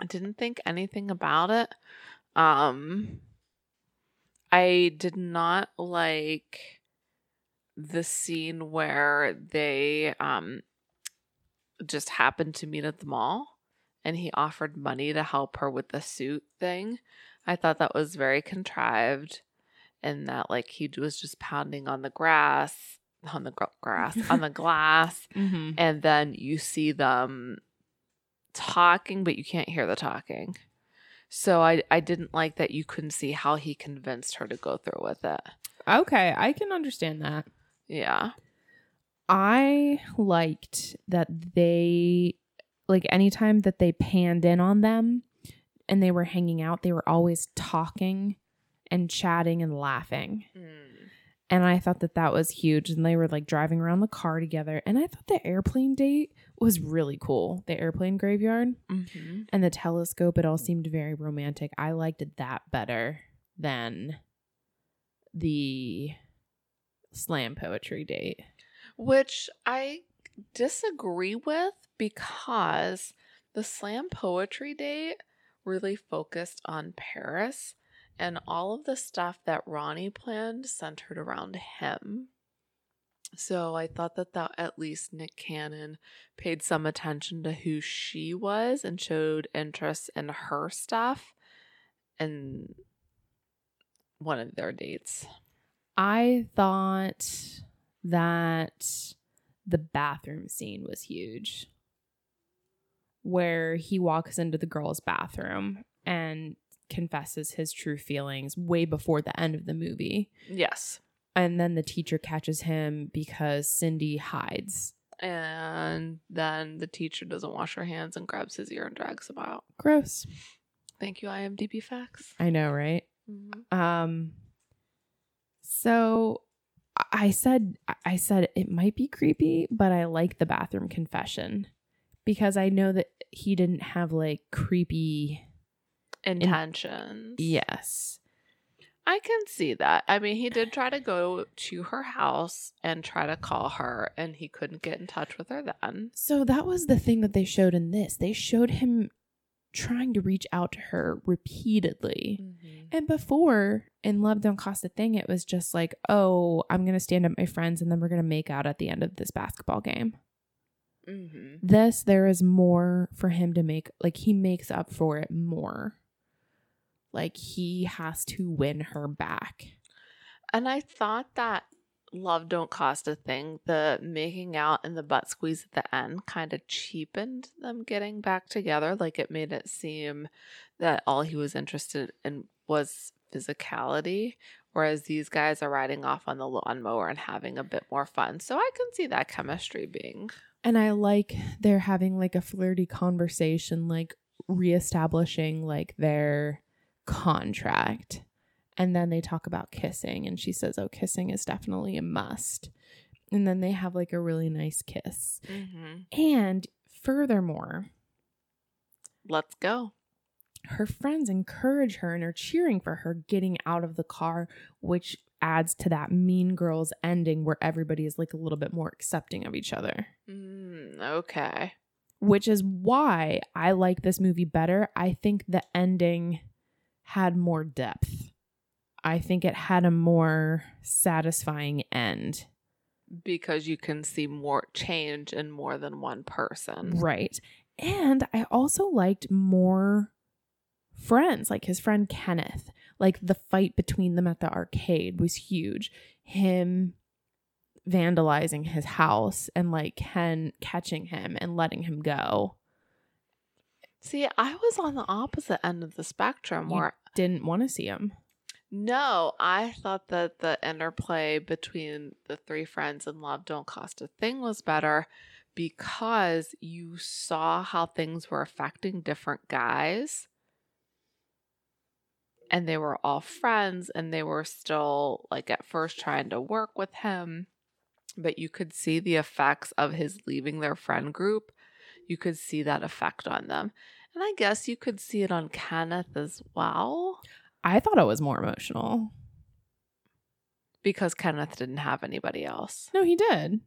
I didn't think anything about it. Um I did not like the scene where they um just happened to meet at the mall and he offered money to help her with the suit thing. I thought that was very contrived and that like he was just pounding on the grass on the gr- grass on the glass Mm-hmm. and then you see them talking but you can't hear the talking so i i didn't like that you couldn't see how he convinced her to go through with it Okay, I can understand that. yeah I liked that they like anytime that they panned in on them and they were hanging out, they were always talking and chatting and laughing. Mm. And I thought that that was huge. And they were like driving around the car together. And I thought the airplane date was really cool. The airplane graveyard mm-hmm. and the telescope, it all seemed very romantic. I liked that better than the slam poetry date. which i disagree with because the slam poetry date really focused on paris and all of the stuff that ronnie planned centered around him So I thought that that at least Nick Cannon paid some attention to who she was and showed interest in her stuff and one of their dates. I thought that the bathroom scene was huge. Where he walks into the girl's bathroom and confesses his true feelings way before the end of the movie. Yes. And then the teacher catches him because Cindy hides. And then the teacher doesn't wash her hands and grabs his ear and drags him out. Gross. Thank you, IMDb facts. I know, right? Mhm. Um so I said I said it might be creepy, but I like the bathroom confession because I know that he didn't have like creepy Intentions. yes. I can see that. I mean, he did try to go to her house and try to call her, and he couldn't get in touch with her then. So that was the thing that they showed in this. They showed him trying to reach out to her repeatedly. And before in Love Don't Cost a Thing, it was just like, oh, I'm going to stand up my friends and then we're going to make out at the end of this basketball game. Mm-hmm. This, there is more for him to make. Like, he makes up for it more. Like, he has to win her back. And I thought that love don't cost a thing. The making out and the butt squeeze at the end kind of cheapened them getting back together. Like it made it seem that all he was interested in was physicality, whereas these guys are riding off on the lawnmower and having a bit more fun. So I can see that chemistry being. And I like they're having like a flirty conversation, like reestablishing like their contract. And then they talk about kissing, and she says, Oh, kissing is definitely a must. And then they have like a really nice kiss. And furthermore, Let's go. her friends encourage her and are cheering for her getting out of the car, which adds to that mean girls ending where everybody is like a little bit more accepting of each other. Mm, okay. which is why I like this movie better. I think the ending had more depth. I think it had a more satisfying end. Because you can see more change in more than one person. Right. And I also liked more friends, like his friend Kenneth. Like the fight between them at the arcade was huge. Him vandalizing his house and like Ken catching him and letting him go. See, I was on the opposite end of the spectrum You- where Didn't want to see him. No, I thought that the interplay between the three friends and love don't cost a thing was better because you saw how things were affecting different guys. And they were all friends and they were still like at first trying to work with him, but you could see the effects of his leaving their friend group. You could see that effect on them. And I guess you could see it on Kenneth as well. I thought it was more emotional. because Kenneth didn't have anybody else. No, he did.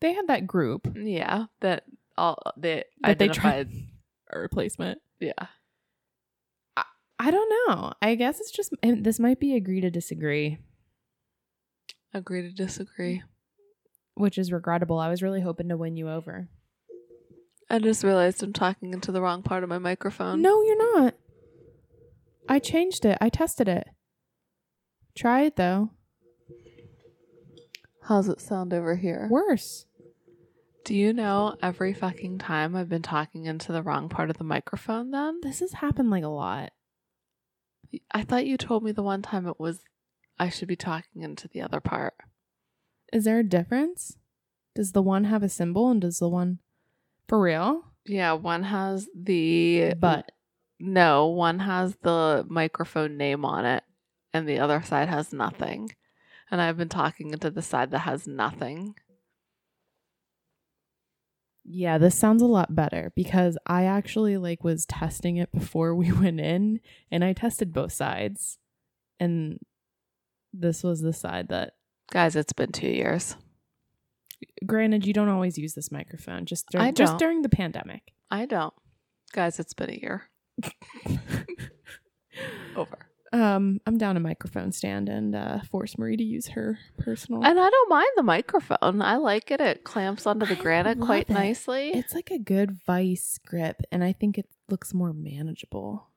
They had that group Yeah, that all they that they tried a replacement. Yeah. I don't know. I guess it's just and this might be agree to disagree, Agree to disagree. which is regrettable. I was really hoping to win you over. I just realized I'm talking into the wrong part of my microphone. No, you're not. I changed it. I tested it. Try it though. How's it sound over here? Worse. Do you know every fucking time I've been talking into the wrong part of the microphone then? This has happened like a lot. I thought you told me the one time it was I should be talking into the other part. Is there a difference? Does the one have a symbol and does the one for real? Yeah, one has the But no, one has the microphone name on it and the other side has nothing. And I've been talking into the side that has nothing. yeah, this sounds a lot better because I actually like was testing it before we went in and I tested both sides. And this was the side that Guys, it's been 2 years. Granted you don't always use this microphone just I during, just don't. during the pandemic. I don't. Guys, it's been a year. Over. Um, I'm down a microphone stand and uh, force Marie to use her personal. And I don't mind the microphone. I like it. It clamps onto the I granite love quite it. nicely. It's like a good vice grip, and I think it looks more manageable.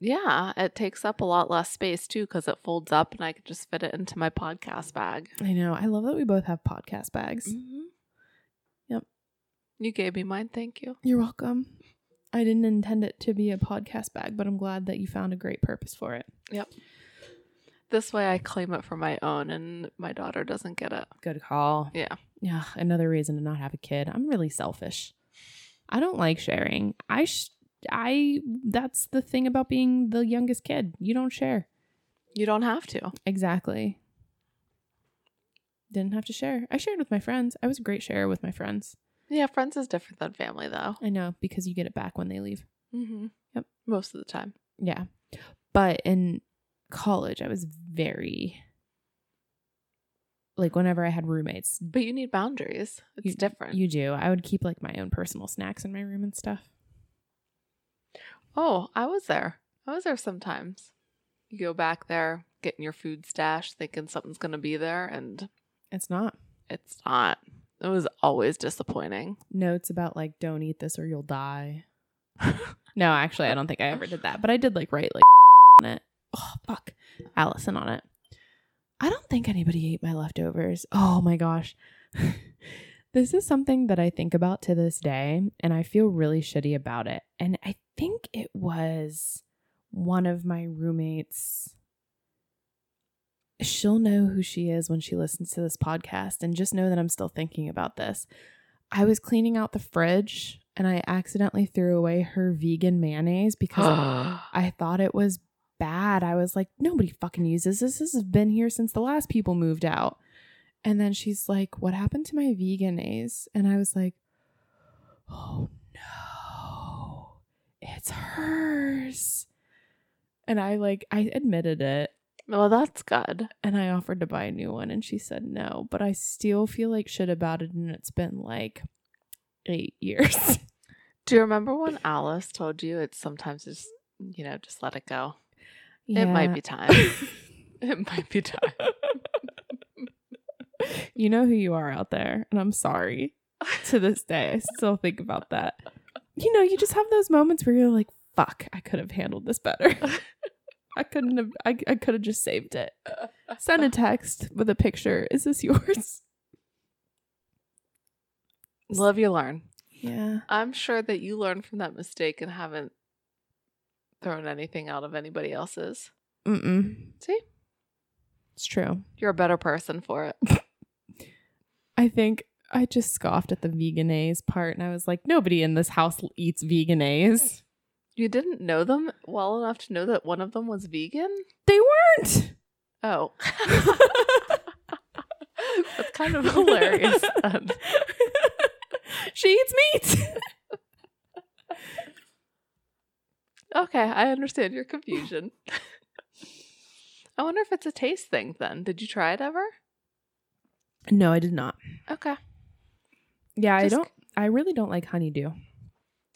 Yeah, it takes up a lot less space too because it folds up and I can just fit it into my podcast bag. I know. I love that we both have podcast bags. Mm-hmm. Yep. You gave me mine. Thank you. You're welcome. I didn't intend it to be a podcast bag, but I'm glad that you found a great purpose for it. Yep. This way I claim it for my own and my daughter doesn't get it. Good call. Yeah. Yeah. Another reason to not have a kid. I'm really selfish. I don't like sharing. I, sh- I, that's the thing about being the youngest kid. You don't share. You don't have to. Exactly. Didn't have to share. I shared with my friends. I was a great sharer with my friends. Yeah, friends is different than family though. I know because you get it back when they leave. Mm-hmm. Yep. Most of the time. Yeah. But in college, I was very like whenever I had roommates. But you need boundaries. It's you, different. You do. I would keep like my own personal snacks in my room and stuff. Oh, I was there. I was there sometimes. You go back there, getting your food stash, thinking something's gonna be there, and It's not it's not. It was always disappointing. notes about like don't eat this or you'll die. no, actually, I don't think I ever did that, but I did like write like on it. Oh fuck, Allison on it. I don't think anybody ate my leftovers. Oh my gosh. this is something that I think about to this day, and I feel really shitty about it. And I think it was one of my roommates. She'll know who she is when she listens to this podcast, and just know that I'm still thinking about this. I was cleaning out the fridge and I accidentally threw away her vegan mayonnaise because I thought it was bad. I was like, nobody fucking uses this. This has been here since the last people moved out. And then she's like, what happened to my Vegenaise? And I was like, oh no, it's hers. And I like, I admitted it well, that's good. and I offered to buy a new one and she said no, but I still feel like shit about it and it's been like eight years. Do you remember when Alice told you it's sometimes just you know, just let it go? It might be time. it might be time. you know who you are out there, and I'm sorry. To this day, I still think about that. You know, you just have those moments where you're like, fuck, I could have handled this better. I couldn't have I, I could have just saved it. Send a text with a picture. Is this yours? Love you learn. Yeah. I'm sure that you learned from that mistake and haven't thrown anything out of anybody else's. Mm-mm. See? It's true. You're a better person for it. I think I just scoffed at the Vegenaise part and I was like, nobody in this house eats Vegenaise. You didn't know them well enough to know that one of them was vegan? They weren't. Oh. That's kind of hilarious. she eats meat. Okay, I understand your confusion. I wonder if it's a taste thing then. Did you try it ever? No, I did not. Okay. Yeah, I don't I really don't like honeydew.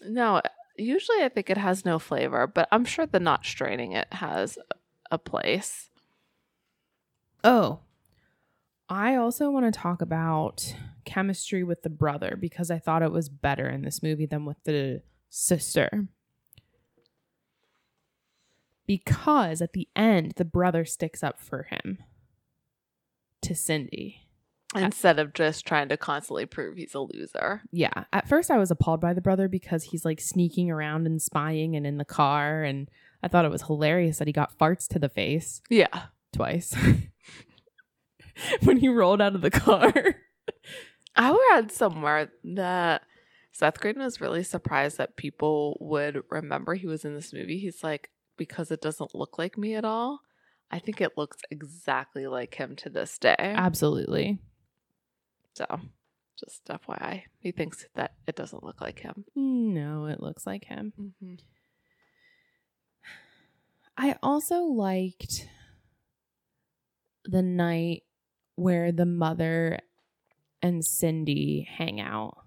No, usually I think it has no flavor, but I'm sure the not straining it has a place. Oh, I also want to talk about chemistry with the brother because I thought it was better in this movie than with the sister. Because at the end, the brother sticks up for him to Cindy. Instead of just trying to constantly prove he's a loser. Yeah. At first, I was appalled by the brother because he's like sneaking around and spying and in the car. And I thought it was hilarious that he got farts to the face Yeah. twice when he rolled out of the car. I read somewhere that Seth Green was really surprised that people would remember he was in this movie. He's like, because it doesn't look like me at all. I think it looks exactly like him to this day. Absolutely. So, just FYI, he thinks that it doesn't look like him. No, it looks like him. Mm-hmm. I also liked the night where the mother and Cindy hang out.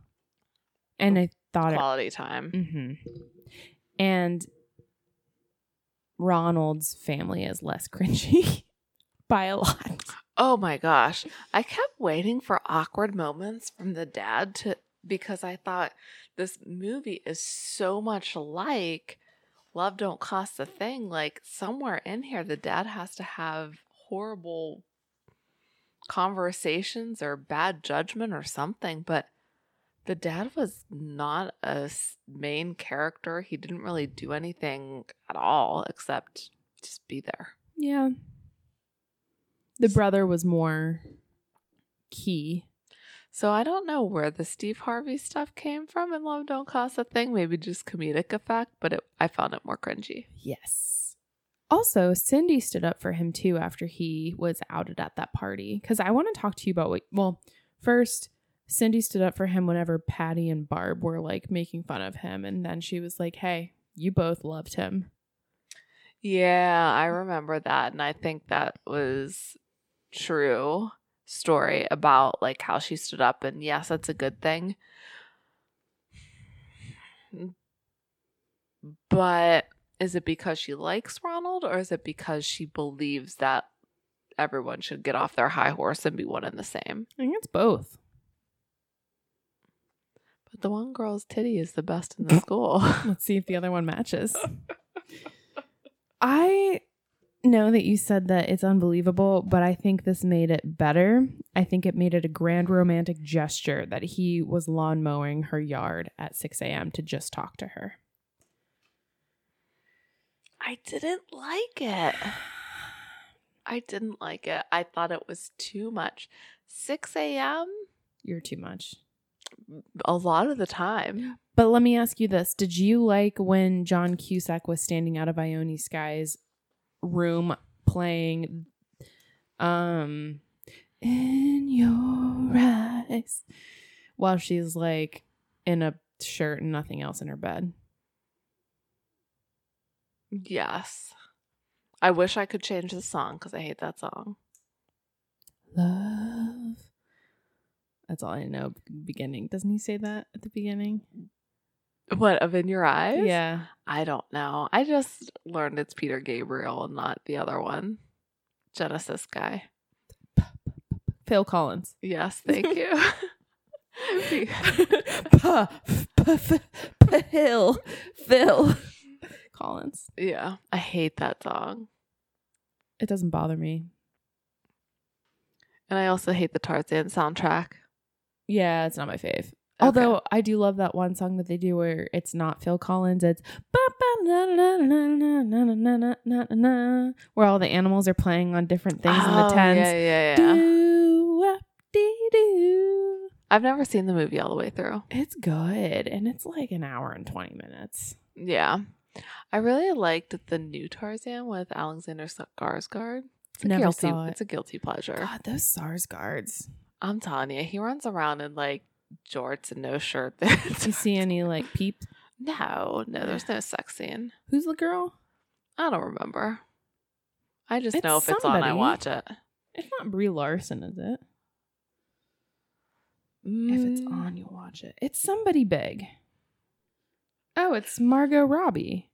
And I thought it Quality time. hmm And Ronald's family is less cringy by a lot. Oh my gosh. I kept waiting for awkward moments from the dad to because I thought this movie is so much like Love Don't Cost a Thing. Like somewhere in here the dad has to have horrible conversations or bad judgment or something, but the dad was not a main character. He didn't really do anything at all except just be there. Yeah. The brother was more key. So I don't know where the Steve Harvey stuff came from in Love Don't Cost a Thing. Maybe just comedic effect, but it, I found it more cringy. Yes. Also, Cindy stood up for him too after he was outed at that party. Because I want to talk to you about what, well, first, Cindy stood up for him whenever Patty and Barb were like making fun of him. And then she was like, hey, you both loved him. Yeah, I remember that, and I think that was true story about like how she stood up, and yes, that's a good thing. But is it because she likes Ronald, or is it because she believes that everyone should get off their high horse and be one and the same? I think it's both. But the one girl's titty is the best in the school. Let's see if the other one matches. I know that you said that it's unbelievable, but I think this made it better. I think it made it a grand romantic gesture that he was lawn mowing her yard at 6 a.m. to just talk to her. I didn't like it. I didn't like it. I thought it was too much. 6 a.m. You're too much. a lot of the time. But let me ask you this Did you like when John Cusack was standing out of Ione Skye's room playing um in your eyes while she's like in a shirt and nothing else in her bed? Yes. I wish I could change the song because I hate that song. Love. That's all I know. Beginning. Doesn't he say that at the beginning? What, of In Your Eyes? Yeah. I don't know. I just learned it's Peter Gabriel and not the other one. Genesis guy. Phil Collins. Yes, thank you. Pa- pa- fa- pa- Phil. Phil Collins. yeah, I hate that song. It doesn't bother me. And I also hate the Tarzan soundtrack. Yeah, it's not my fave. Okay. Although I do love that one song that they do where it's not Phil Collins, it's where all the animals are playing on different things in the Oh, tents. Yeah, yeah, yeah. I've never seen the movie all the way through. It's good, and it's like an hour and twenty minutes. Yeah. I really liked the new Tarzan with Alexander Skarsgård. It's a Never guilty, saw it. It's a guilty pleasure. God, those Skarsgårds. I'm telling you, he runs around in like jorts and no shirt. Do you see any like peep? no, no, there's no sex scene. Who's the girl? I don't remember. I just It's know if it's on, I somebody. watch it. It's not Brie Larson, is it? If it's Mm, on, you'll watch it. It's somebody big. Oh, it's Margot Robbie.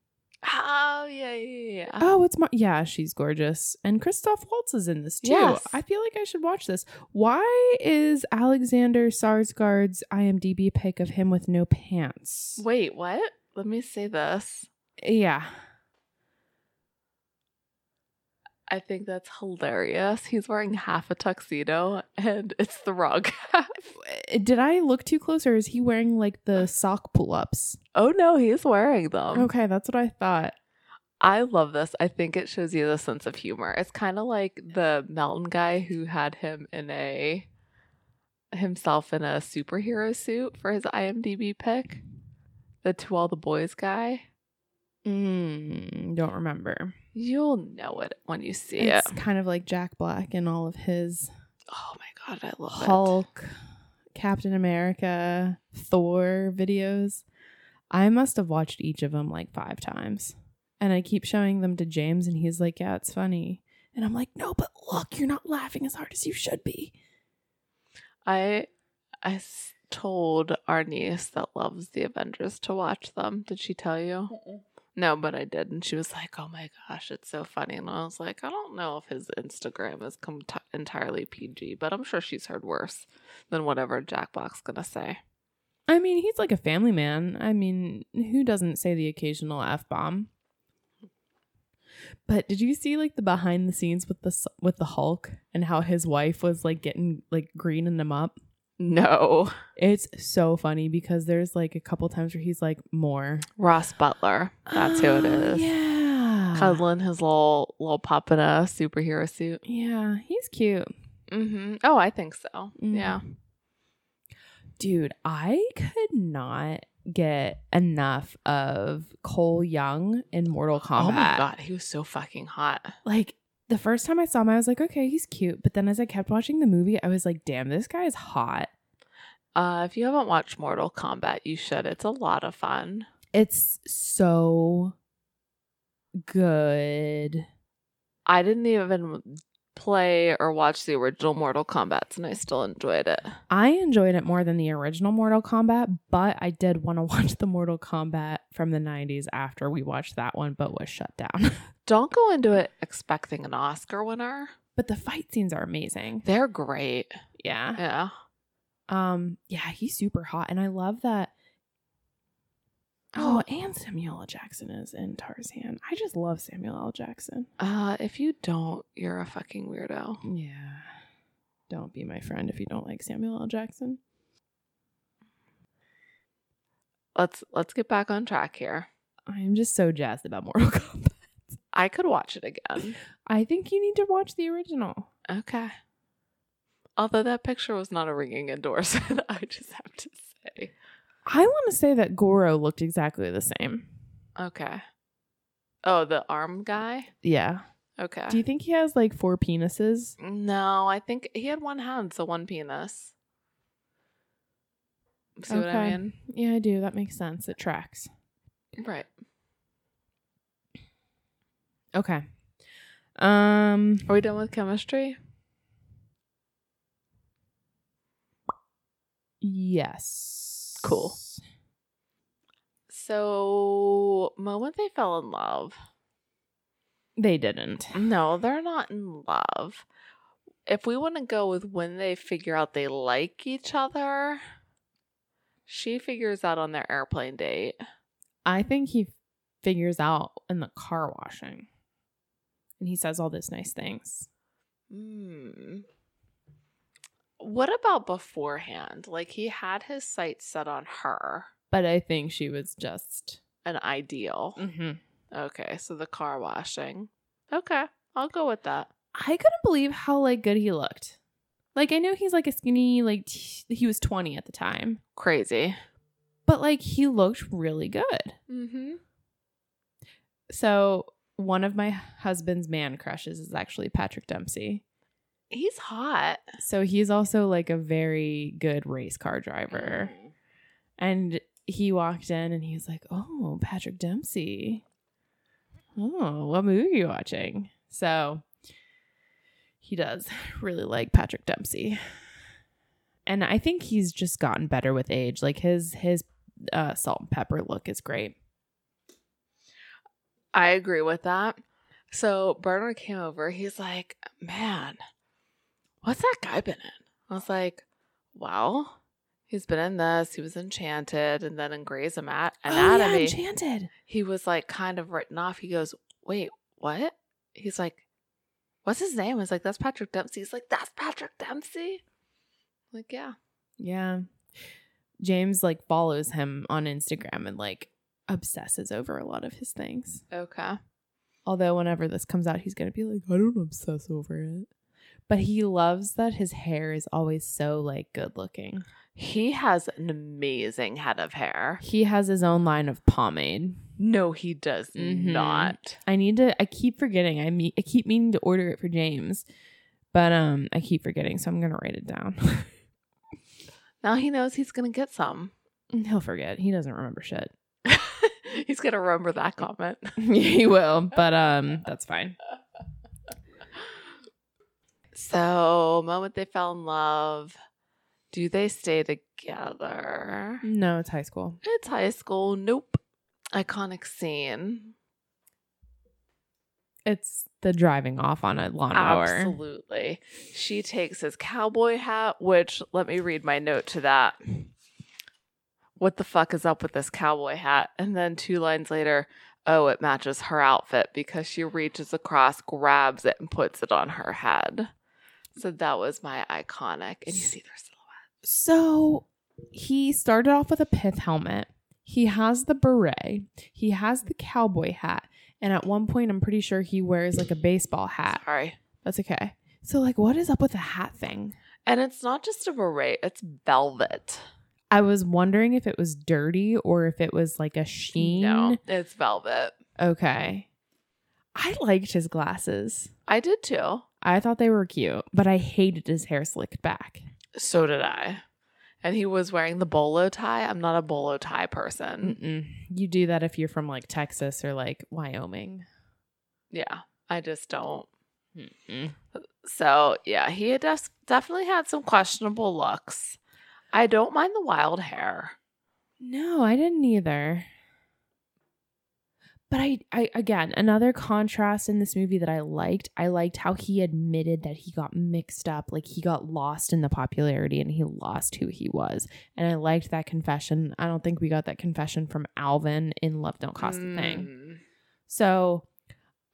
Oh yeah, yeah, yeah. Oh, it's Mar- yeah, she's gorgeous, and Christoph Waltz is in this too. Yes. I feel like I should watch this. Why is Alexander Skarsgård's IMDb pic of him with no pants? Wait, what? Let me say this. Yeah, I think that's hilarious. He's wearing half a tuxedo and it's the wrong half. did I look too close, or is he wearing like the sock pull-ups? Oh no, he's wearing them. Okay, that's what I thought. I love this. I think it shows you the sense of humor. It's kind of like the Melton guy who had him in a himself in a superhero suit for his IMDb pick. The to all the boys guy. Mm, don't remember. You'll know it when you see It's it. It's kind of like Jack Black and all of his Oh my god, I love it. Hulk, Captain America, Thor videos. I must have watched each of them like five times. And I keep showing them to James, and he's like, Yeah, it's funny. And I'm like, No, but look, you're not laughing as hard as you should be. I I s- told our niece that loves the Avengers to watch them. Did she tell you? No, but I did, and she was like, "Oh my gosh, it's so funny." And I was like, "I don't know if his Instagram is com- t- entirely PG, but I'm sure she's heard worse than whatever Jack Black's gonna say." I mean, he's like a family man. I mean, who doesn't say the occasional F bomb? But did you see like the behind the scenes with the with the Hulk and how his wife was like getting like greening him up? No, It's so funny because there's like a couple times where he's like more. Ross Butler. That's who it Oh, is. Yeah. Cuddling his little little pup in a superhero suit. Yeah, he's cute. Mm-hmm. Oh, I think so. Mm. Yeah. Dude, I could not get enough of Cole Young in Mortal Kombat. Oh my god, he was so fucking hot. Like the first time I saw him, I was like, okay, he's cute. But then as I kept watching the movie, I was like, damn, this guy is hot. Uh, if you haven't watched Mortal Kombat, you should. It's a lot of fun. It's so good. I didn't even play or watch the original Mortal Kombat, and I still enjoyed it. I enjoyed it more than the original Mortal Kombat, but I did want to watch the Mortal Kombat from the 90s after we watched that one, but was shut down. Don't go into it expecting an Oscar winner. but the fight scenes are amazing. They're great. Yeah. Yeah. Um, yeah, he's super hot. And I love that. Oh, and Samuel L. Jackson is in Tarzan. I just love Samuel L. Jackson. Uh, if you don't, you're a fucking weirdo. Yeah. Don't be my friend if you don't like Samuel L. Jackson. Let's let's get back on track here. I'm just so jazzed about Mortal Kombat. I could watch it again. I think you need to watch the original. Okay. Although that picture was not a ringing endorsement, I just have to say. I want to say that Goro looked exactly the same. Okay. Oh, the arm guy? Yeah. Okay. Do you think he has like four penises? no, I think he had one hand, so one penis. See what I Okay. mean? Yeah, I do. That makes sense. It tracks. Right. Okay. Um Are we done with chemistry? yes. Cool. So, moment they fell in love. They didn't. No, they're not in love. If we want to go with when they figure out they like each other, she figures out on their airplane date. I think he figures out in the car washing. And he says all these nice things. Hmm. What about beforehand? Like he had his sights set on her, But I think she was just an ideal. mm-hmm. Okay, so the car washing. Okay, I'll go with that. I couldn't believe how like good he looked. Like I know he's like a skinny like t- he was 20 at the time, Crazy. but like he looked really good. Mm-hmm. So one of my husband's man crushes is actually Patrick Dempsey. He's hot. So he's also like a very good race car driver. Mm. And he walked in and he was like, "Oh, Patrick Dempsey. Oh, what movie are you watching?" So he does really like Patrick Dempsey. And I think he's just gotten better with age. Like his his uh, salt and pepper look is great. I agree with that. So Bernard came over. He's like, man, what's that guy been in? I was like, well, he's been in this. He was Enchanted, and then in Grey's Anatomy, Oh, yeah, Enchanted. he was like kind of written off. He goes, wait, what? He's like, what's his name? I was like, that's Patrick Dempsey. He's like, that's Patrick Dempsey. I'm like, yeah. Yeah. James like follows him on Instagram and like obsesses over a lot of his things. Okay. Although whenever this comes out, he's gonna be like, I don't obsess over it. But he loves that his hair is always so like good looking. He has an amazing head of hair. He has his own line of pomade. No, he does Mhm. not. I need to. I keep forgetting. I mean, I keep meaning to order it for James, but um, I keep forgetting. So I'm gonna write it down. Now he knows he's going to get some. He'll forget. He doesn't remember shit. he's going to remember that comment. he will, but um, that's fine. So, moment they fell in love. Do they stay together? No, it's high school. It's high school. Nope. Iconic scene. It's the driving off on a lawnmower. Absolutely. She takes his cowboy hat, which let me read my note to that. What the fuck is up with this cowboy hat? And then two lines later, oh, it matches her outfit because she reaches across, grabs it, and puts it on her head. So that was my iconic. And you see their silhouette. So he started off with a pith helmet. He has the beret. He has the cowboy hat. And at one point, I'm pretty sure he wears like a baseball hat. Sorry. That's okay. So, like, what is up with the hat thing? And it's not just a beret, it's velvet. I was wondering if it was dirty or if it was like a sheen. No, it's velvet. Okay. I liked his glasses. I did too. I thought they were cute, but I hated his hair slicked back. So did I. And he was wearing the bolo tie. I'm not a bolo tie person. Mm-mm. You do that if you're from like Texas or like Wyoming. Yeah, I just don't. Mm-mm. So, yeah, he had def- definitely had some questionable looks. I don't mind the wild hair. No, I didn't either. But I, I again, another contrast in this movie that I liked. I liked how he admitted that he got mixed up, like he got lost in the popularity and he lost who he was. And I liked that confession. I don't think we got that confession from Alvin in Love Don't Cost a Thing. Mm. So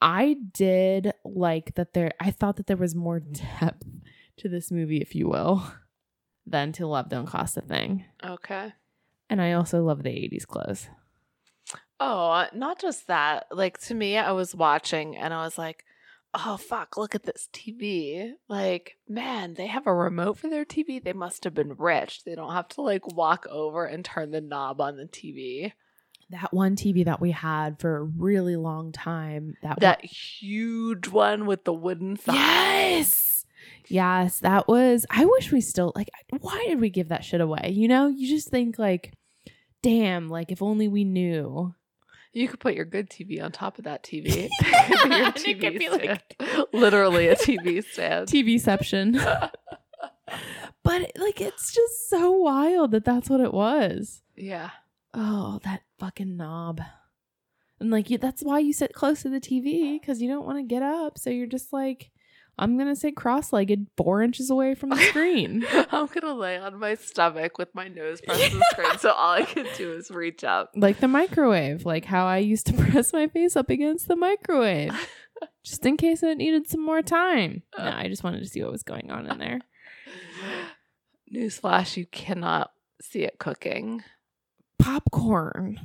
I did like that there I thought that there was more depth to this movie, if you will, than to Love Don't Cost a Thing. Okay. And I also love the 80s clothes. Oh, uh, not just that. Like, to me, I was watching and I was like, oh, fuck, look at this TV. Like, man, they have a remote for their TV. They must have been rich. They don't have to, like, walk over and turn the knob on the TV. That one TV that we had for a really long time. That That huge one with the wooden one- side. Yes. Yes, that was I wish we still like why did we give that shit away? You know, you just think like damn, like if only we knew. You could put your good TV on top of that TV. And It it could be stand. like- literally a TV stand. TVception. but like it's just so wild that that's what it was. yeah. Oh, that fucking knob. And like you, that's why you sit close to the TV because you don't want to get up. So you're just like, I'm gonna sit cross-legged, four inches away from the screen. I'm gonna lay on my stomach with my nose pressed to the screen, so all I can do is reach up. like the microwave, like how I used to press my face up against the microwave, just in case it needed some more time. No, I just wanted to see what was going on in there. Newsflash: You cannot see it cooking. Popcorn.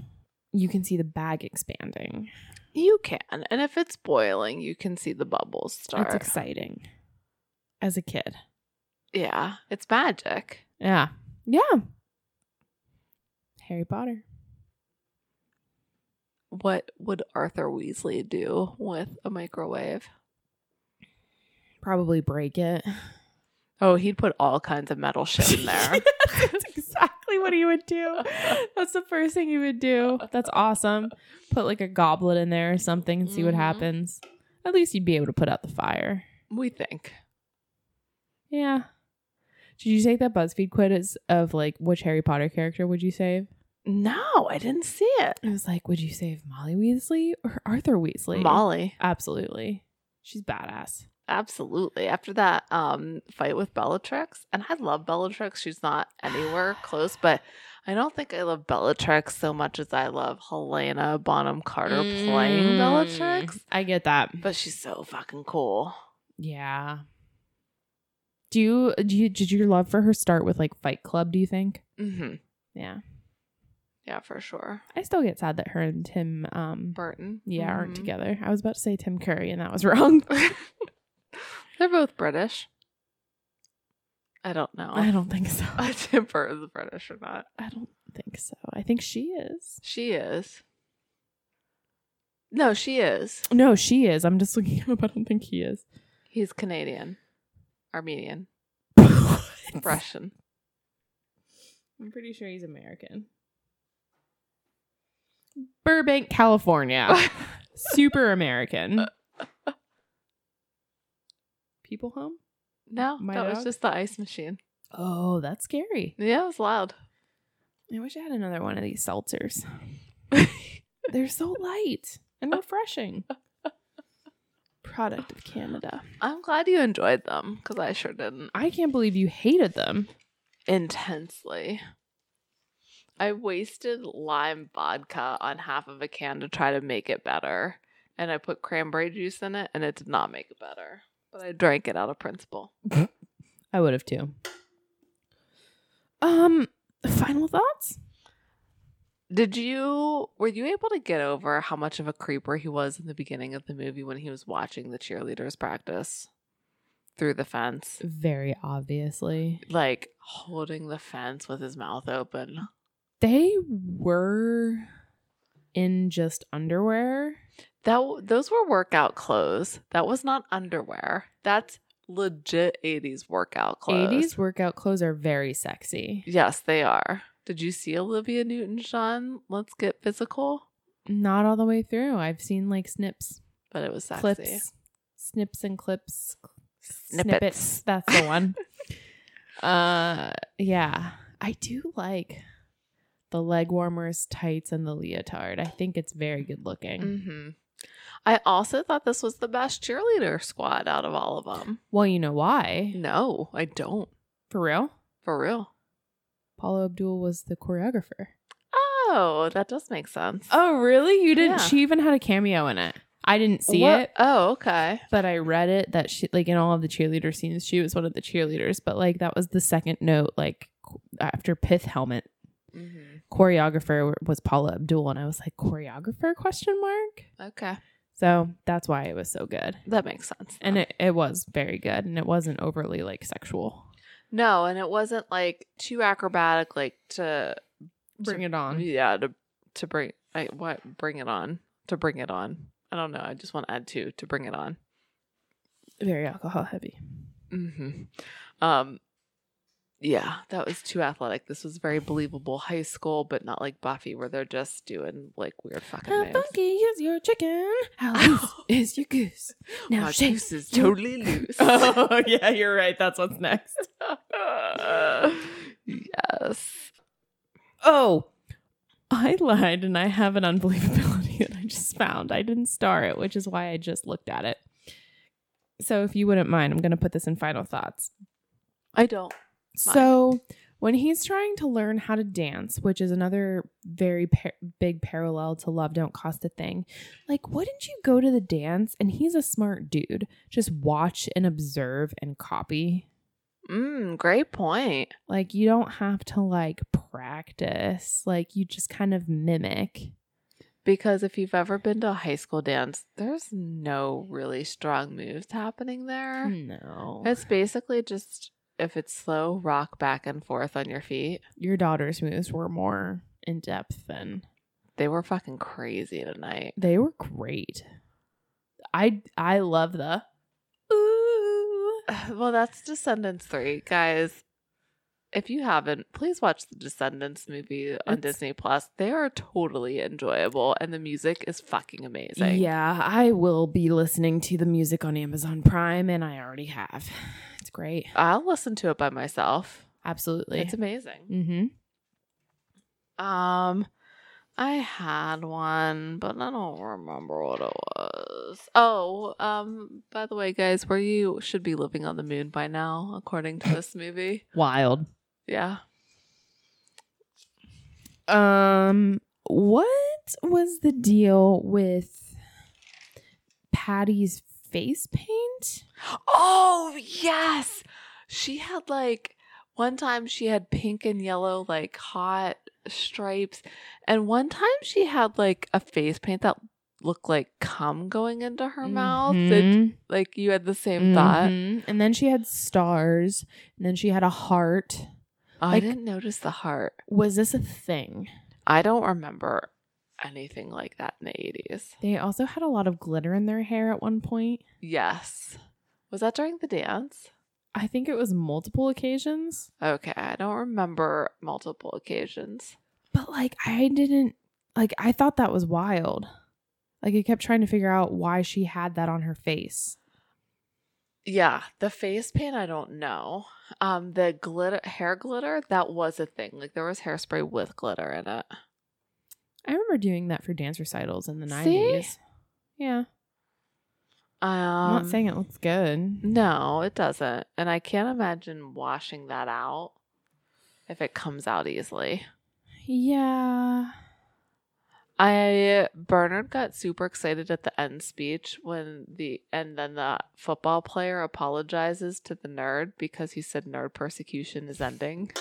You can see the bag expanding. You can, and if it's boiling, you can see the bubbles start. It's exciting. As a kid. yeah, it's magic. Yeah. Yeah. Harry Potter. What would Arthur Weasley do with a microwave? Probably break it. Oh, he'd put all kinds of metal shit in there. That's exactly what he would do. That's the first thing he would do. That's awesome. Put like a goblet in there or something and see what Mhm. happens. At least you'd be able to put out the fire. we think. Yeah. Did you take that BuzzFeed quiz of like which Harry Potter character would you save? No, I didn't see it. I was like, would you save Molly Weasley or Arthur Weasley? Molly. Absolutely. She's badass. Absolutely. After that um fight with Bellatrix, and I love Bellatrix. She's not anywhere close, but I don't think I love Bellatrix so much as I love Helena Bonham Carter playing Bellatrix. Mm, I get that. But she's so fucking cool. Yeah. Do you do you did your love for her start with like Fight Club, do you think? Mm-hmm. Yeah. Yeah, for sure. I still get sad that her and Tim um Burton. yeah, aren't Mhm. together. I was about to say Tim Curry and that was wrong. They're both British. I don't know. I don't think so. if Tim Burton's British or not. I don't think so. I think she is. She is. No, she is. No, she is. I'm just looking up. I don't think he is. He's Canadian, Armenian, Russian. I'm pretty sure he's American. Burbank, California. Super American. People home? no, My that was just the ice machine. Oh, that's scary. Yeah, it was loud. I wish I had another one of these seltzers. They're so light and refreshing. Product of Canada. I'm glad you enjoyed them because I sure didn't. I can't believe you hated them. Intensely. I wasted lime vodka on half of a can to try to make it better. And I put cranberry juice in it and it did not make it better. But I drank it out of principle. I would have too. Um, final thoughts? Did you were you able to get over how much of a creeper he was in the beginning of the movie when he was watching the cheerleaders practice through the fence? Very obviously. Like holding the fence with his mouth open. They were in just underwear. That those were workout clothes. That was not underwear. That's legit 80s workout clothes. 80s workout clothes are very sexy. Yes, they are. Did you see Olivia Newton-John? Let's get physical, Not all the way through. I've seen like snips, but it was sexy. clips, snips and clips, Snippets. That's the one. uh, yeah, I do like the leg warmers, tights, and the leotard. I think it's very good looking. hmm I also thought this was the best cheerleader squad out of all of them. Well, you know why? No, I don't. For real, For real. Paula Abdul was the choreographer. Oh, that does make sense. Oh, really? You didn't? Yeah. She even had a cameo in it. I didn't see What- it. Oh, okay. but I read it that she like in all of the cheerleader scenes she was one of the cheerleaders but like that was the second note like after Pith helmet hmm choreographer was Paula Abdul and I was like choreographer question mark Okay. so that's why it was so good That makes sense. and it, it was very good and it wasn't overly like sexual no, and it wasn't like too acrobatic, like to bring it on Yeah, to to bring I what bring it on to bring it on. I don't know. I just want to add two to bring it on. very alcohol heavy hmm Um, yeah, that was too athletic. This was very believable high school, but not like Buffy, where they're just doing like weird fucking how moves. funky is your chicken how loose is your goose now My shake goose is totally loose. oh yeah you're right that's what's next yes. Oh, I lied and I have an unbelievability that I just found. I didn't star it, which is why I just looked at it. So, if you wouldn't mind, I'm going to put this in final thoughts. I don't. So, when he's trying to learn how to dance, which is another very par- big parallel to Love Don't Cost a Thing, like, wouldn't you go to the dance and he's a smart dude? Just watch and observe and copy. Mm, great point. Like, you don't have to like practice, like, you just kind of mimic. Because if you've ever been to a high school dance, there's no really strong moves happening there. No. It's basically just if it's slow, rock back and forth on your feet. Your daughter's moves were more in depth than They were fucking crazy tonight. they were great. I I love the ooh. Well, that's Descendants 3. Guys, if you haven't, please watch the Descendants movie on It's- Disney Plus. They are totally enjoyable and the music is fucking amazing. Yeah, I will be listening to the music on Amazon Prime and I already have. It's great. I'll listen to it by myself. Absolutely. It's amazing. mm-hmm. Um, I had one, but I don't remember what it was. Oh, um, by the way, guys, where you should be living on the moon by now, according to this movie. Wild. Yeah. Um, what was the deal with Patty's face paint? Oh, yes. She had like one time she had pink and yellow like hot stripes and one time she had like a face paint that looked like cum going into her mouth. It, Mhm. like you had the same thought. Mhm. And then she had stars, and then she had a heart. Oh, Like- I didn't notice the heart. Was this a thing? I don't remember anything like that in the 80s. They also had a lot of glitter in their hair at one point. Yes. Was that during the dance? I think it was multiple occasions. Okay, I don't remember multiple occasions. But like I didn't like I thought that was wild. Like I kept trying to figure out why she had that on her face. Yeah, the face paint I don't know. Um the glitter hair glitter that was a thing. Like there was hairspray with glitter in it. I remember doing that for dance recitals in the 90s. Yeah. Um I'm not saying it looks good. No, it doesn't. And I can't imagine washing that out if it comes out easily. Yeah. I Bernard got super excited at the end speech when the and then the football player apologizes to the nerd because he said nerd persecution is ending.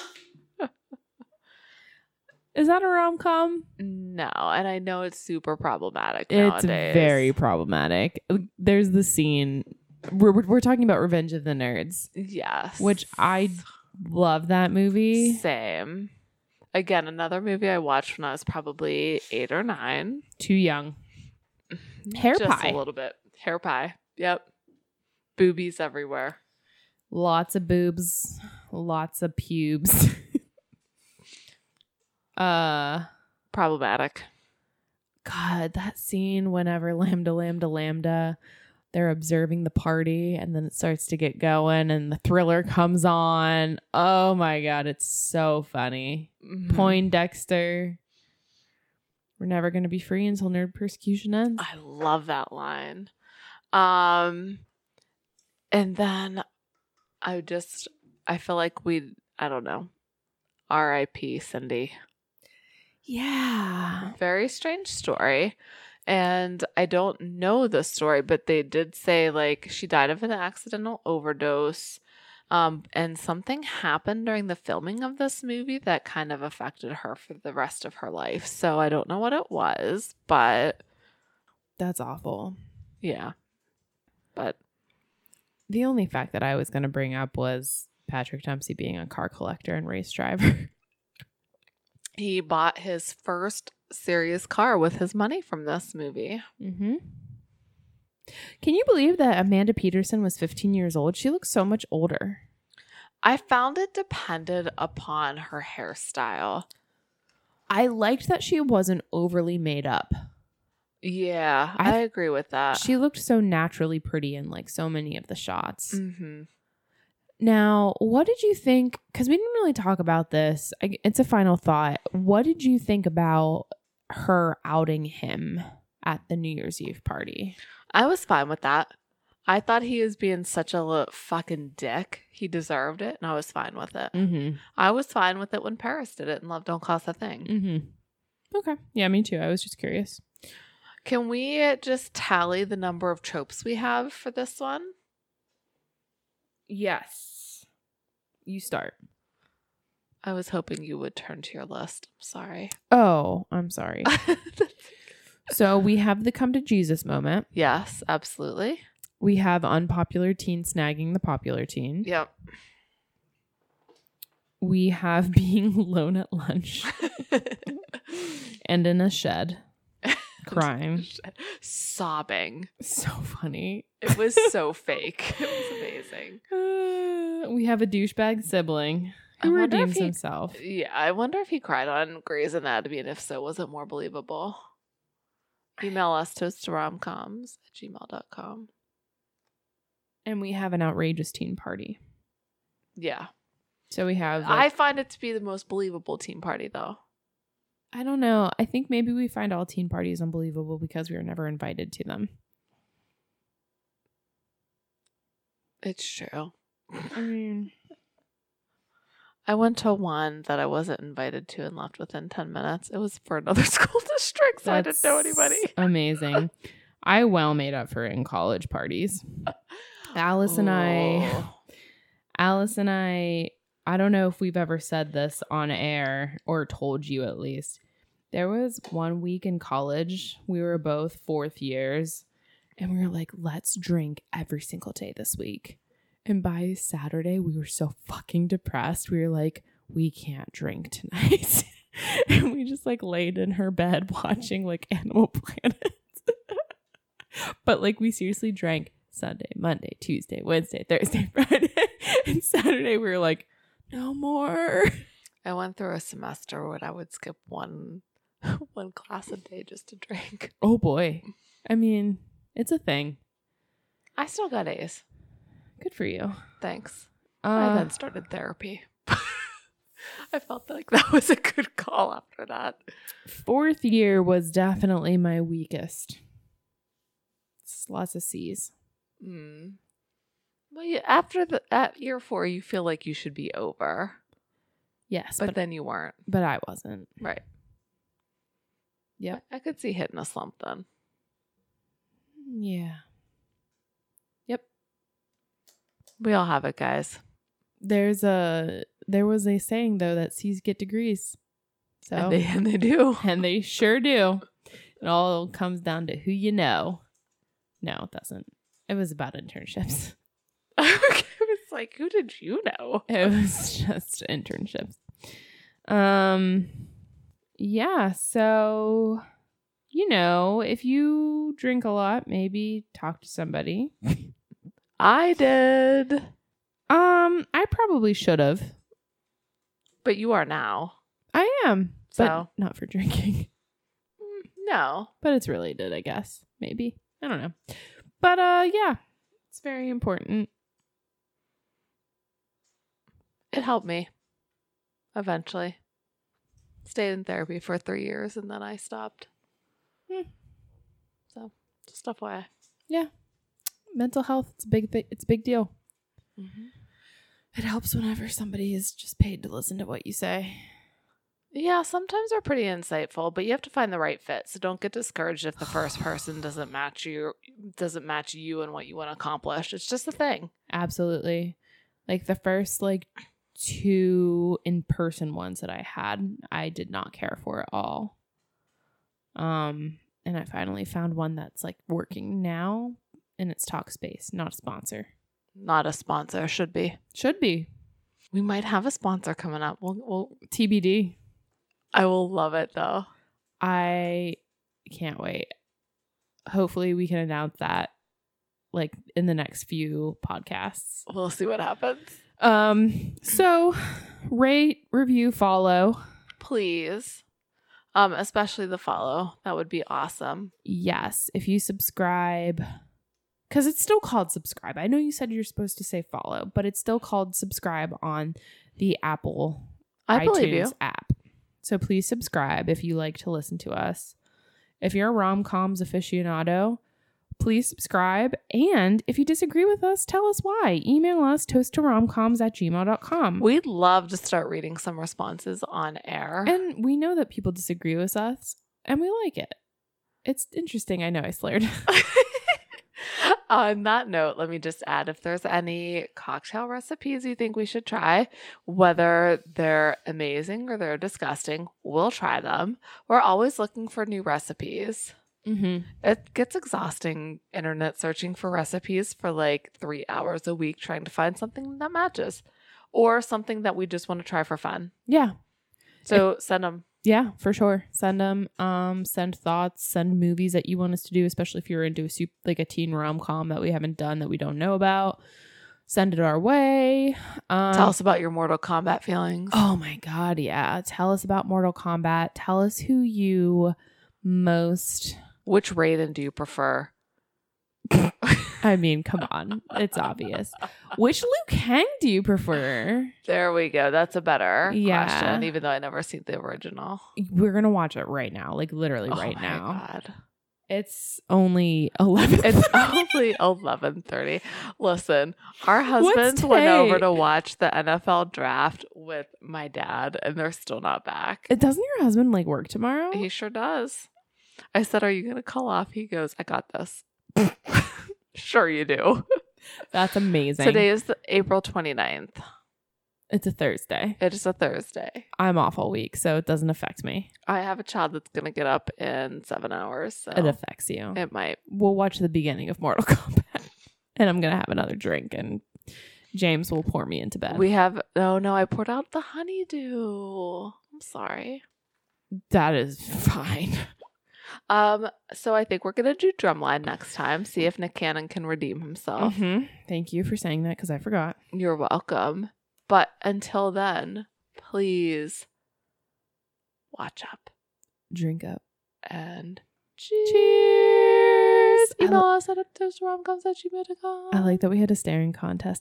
Is that a rom com? No, and I know it's super problematic It's nowadays. very problematic. There's the scene. We're, we're talking about Revenge of the Nerds. yes, Which I Love that movie. same. Again, another movie I watched when I was probably eight or nine. Too young. Mm-hmm. Hair Just pie. a little bit. Hair pie. Yep. Boobies everywhere. Lots of boobs. Lots of pubes. uh Problematic. God, that scene whenever Lambda Lambda Lambda they're observing the party and then it starts to get going and the thriller comes on. Oh my god, it's so funny. Mhm. Poindexter. We're never gonna be free until nerd persecution ends. I love that line. Um and then I just I feel like we I don't know. R.I.P. Cindy. Yeah. Very strange story. And I don't know the story, but they did say like she died of an accidental overdose. Um, and something happened during the filming of this movie that kind of affected her for the rest of her life. So I don't know what it was, but That's awful. yeah. But The only fact that I was gonna bring up was Patrick Dempsey being a car collector and race driver. he bought his first serious car with his money from this movie. Mm-hmm. Can you believe that Amanda Peterson was 15 years old? She looks so much older. I found it depended upon her hairstyle. I liked that she wasn't overly made up. Yeah, I- I, agree with that. She looked so naturally pretty in like so many of the shots. hmm Now, what did you think? Because we didn't really talk about this. It's a final thought. What did you think about her outing him at the New Year's Eve party? I was fine with that. I thought he was being such a li- fucking dick. He deserved it, and I was fine with it. Mm-hmm. I was fine with it when Paris did it, and Love Don't Cost a Thing. Mm-hmm. Okay. Yeah, me too. I was just curious. Can we just tally the number of tropes we have for this one? Yes. You start. I was hoping you would turn to your list. I'm sorry. Oh, I'm sorry. so we have the come to Jesus moment. yes, absolutely. We have unpopular teen snagging the popular teen. Yep. We have being alone at lunch and in a shed crying. Sobbing. So funny. It was so fake. It was amazing. Uh, we have a douchebag sibling who redeems he- himself. Yeah, I wonder if he cried on Grey's Anatomy, and if so, was it more believable? Email us toast to romcoms at gmail.com. And we have an outrageous teen party. Yeah. So we have I find it to be the most believable teen party, though. I don't know. I think maybe we find all teen parties unbelievable because we were never invited to them. It's true. I mean, I went to one that I wasn't invited to and left within 10 minutes. It was for another school district, so I didn't know anybody. Amazing. I well made up for in college parties. Alice and I, Oh. Alice and I, I don't know if we've ever said this on air or told you at least. There was one week in college, we were both fourth years, and we were like, let's drink every single day this week. And by Saturday, we were so fucking depressed. We were like, we can't drink tonight. and we just like laid in her bed watching like Animal Planet. but like we seriously drank Sunday, Monday, Tuesday, Wednesday, Thursday, Friday. and Saturday we were like, no more. I went through a semester when I would skip one one class a day just to drink. Oh boy. I mean, it's a thing. I still got A's. Good for you. Thanks. I Uh, then started therapy. I felt like that was a good call after that. fourth year was definitely my weakest. It's lots of C's. Mm. Well, you, after the at year four, you feel like you should be over, Yes, but, but then you weren't. but I wasn't. Right. Yep. I, I could see hitting a slump then. Yeah. Yep. We all have it, guys. There's a there was a saying though that C's get degrees. So And they and they do. and they sure do. It all comes down to who you know. No, it doesn't. It was about internships. it was like, who did you know? It was just internships. Um yeah, so you know, if you drink a lot, maybe talk to somebody. I did, Um, I probably should have. but you are now. I am, but So not for drinking. No. But it's related, I guess. Maybe. I don't know. But uh yeah, it's very important. It helped me eventually. Stayed in therapy for three years and then I stopped. Hmm. So, just FYI. Yeah. Mental health, it's a big thi- it's a big deal. It helps whenever somebody is just paid to listen to what you say. Yeah, sometimes they're pretty insightful, but you have to find the right fit. So don't get discouraged if the first person doesn't match you doesn't match you and what you want to accomplish. It's just a thing. Absolutely. Like the first like two in-person ones that I had, I did not care for at all. Um and I finally found one that's like working now and it's Talkspace, not a sponsor. Not a sponsor, should be. Should be. We might have a sponsor coming up. We'll, we'll TBD. I will love it though. I can't wait. Hopefully we can announce that like in the next few podcasts. We'll see what happens. Um so rate, review, follow. Please. Um, especially the follow. That would be awesome. Yes, if you subscribe cuz it's still called subscribe. I know you said you're supposed to say follow, but it's still called subscribe on the Apple I iTunes believe you. app. So please subscribe if you like to listen to us. If you're a rom coms aficionado, please subscribe. And if you disagree with us, tell us why. Email us toast to romcoms at gmail.com. We'd love to start reading some responses on air. and we know that people disagree with us, and we like it. It's interesting. I know I slurred. On that note, let me just add if there's any cocktail recipes you think we should try, whether they're amazing or they're disgusting, we'll try them. We're always looking for new recipes. Mm-hmm. It gets exhausting internet searching for recipes for like three hours a week trying to find something that matches or something that we just want to try for fun. Yeah. So send them. Yeah, for sure. Send them. Um, send thoughts. Send movies that you want us to do, especially if you're into a soup like a teen rom com that we haven't done that we don't know about. Send it our way. Um, Tell us about your Mortal Kombat feelings. Oh my god, yeah. Tell us about Mortal Kombat. Tell us who you most Which Raiden do you prefer? I mean, come on. It's obvious. Which Liu Kang do you prefer? There we go. That's a better Yeah. question, even though I never seen the original. We're going to watch it right now, like literally Oh right my now. God. It's only 11. It's only eleven thirty. Listen, our husbands went over to watch the NFL draft with my dad, and they're still not back. Doesn't your husband like work tomorrow? He sure does. I said, "Are you going to call off?" He goes, "I got this." sure, you do. That's amazing. Today is the April 29th. it's a Thursday. It is a Thursday. I'm off all week, so it doesn't affect me. I have a child that's going to get up in seven hours, so It affects you. it might. we'll watch the beginning of Mortal Kombat, and I'm gonna have another drink, and James will pour me into bed. We have. Oh no, I poured out the honeydew. I'm sorry. that is fine. Um, so I think we're gonna do drumline next time. See if Nick Cannon can redeem himself. Mhm. Thank you for saying that because I forgot. You're welcome. But until then, please watch up Drink up. and Cheers. cheers. I Email us at at gmail.com. I like that we had a staring contest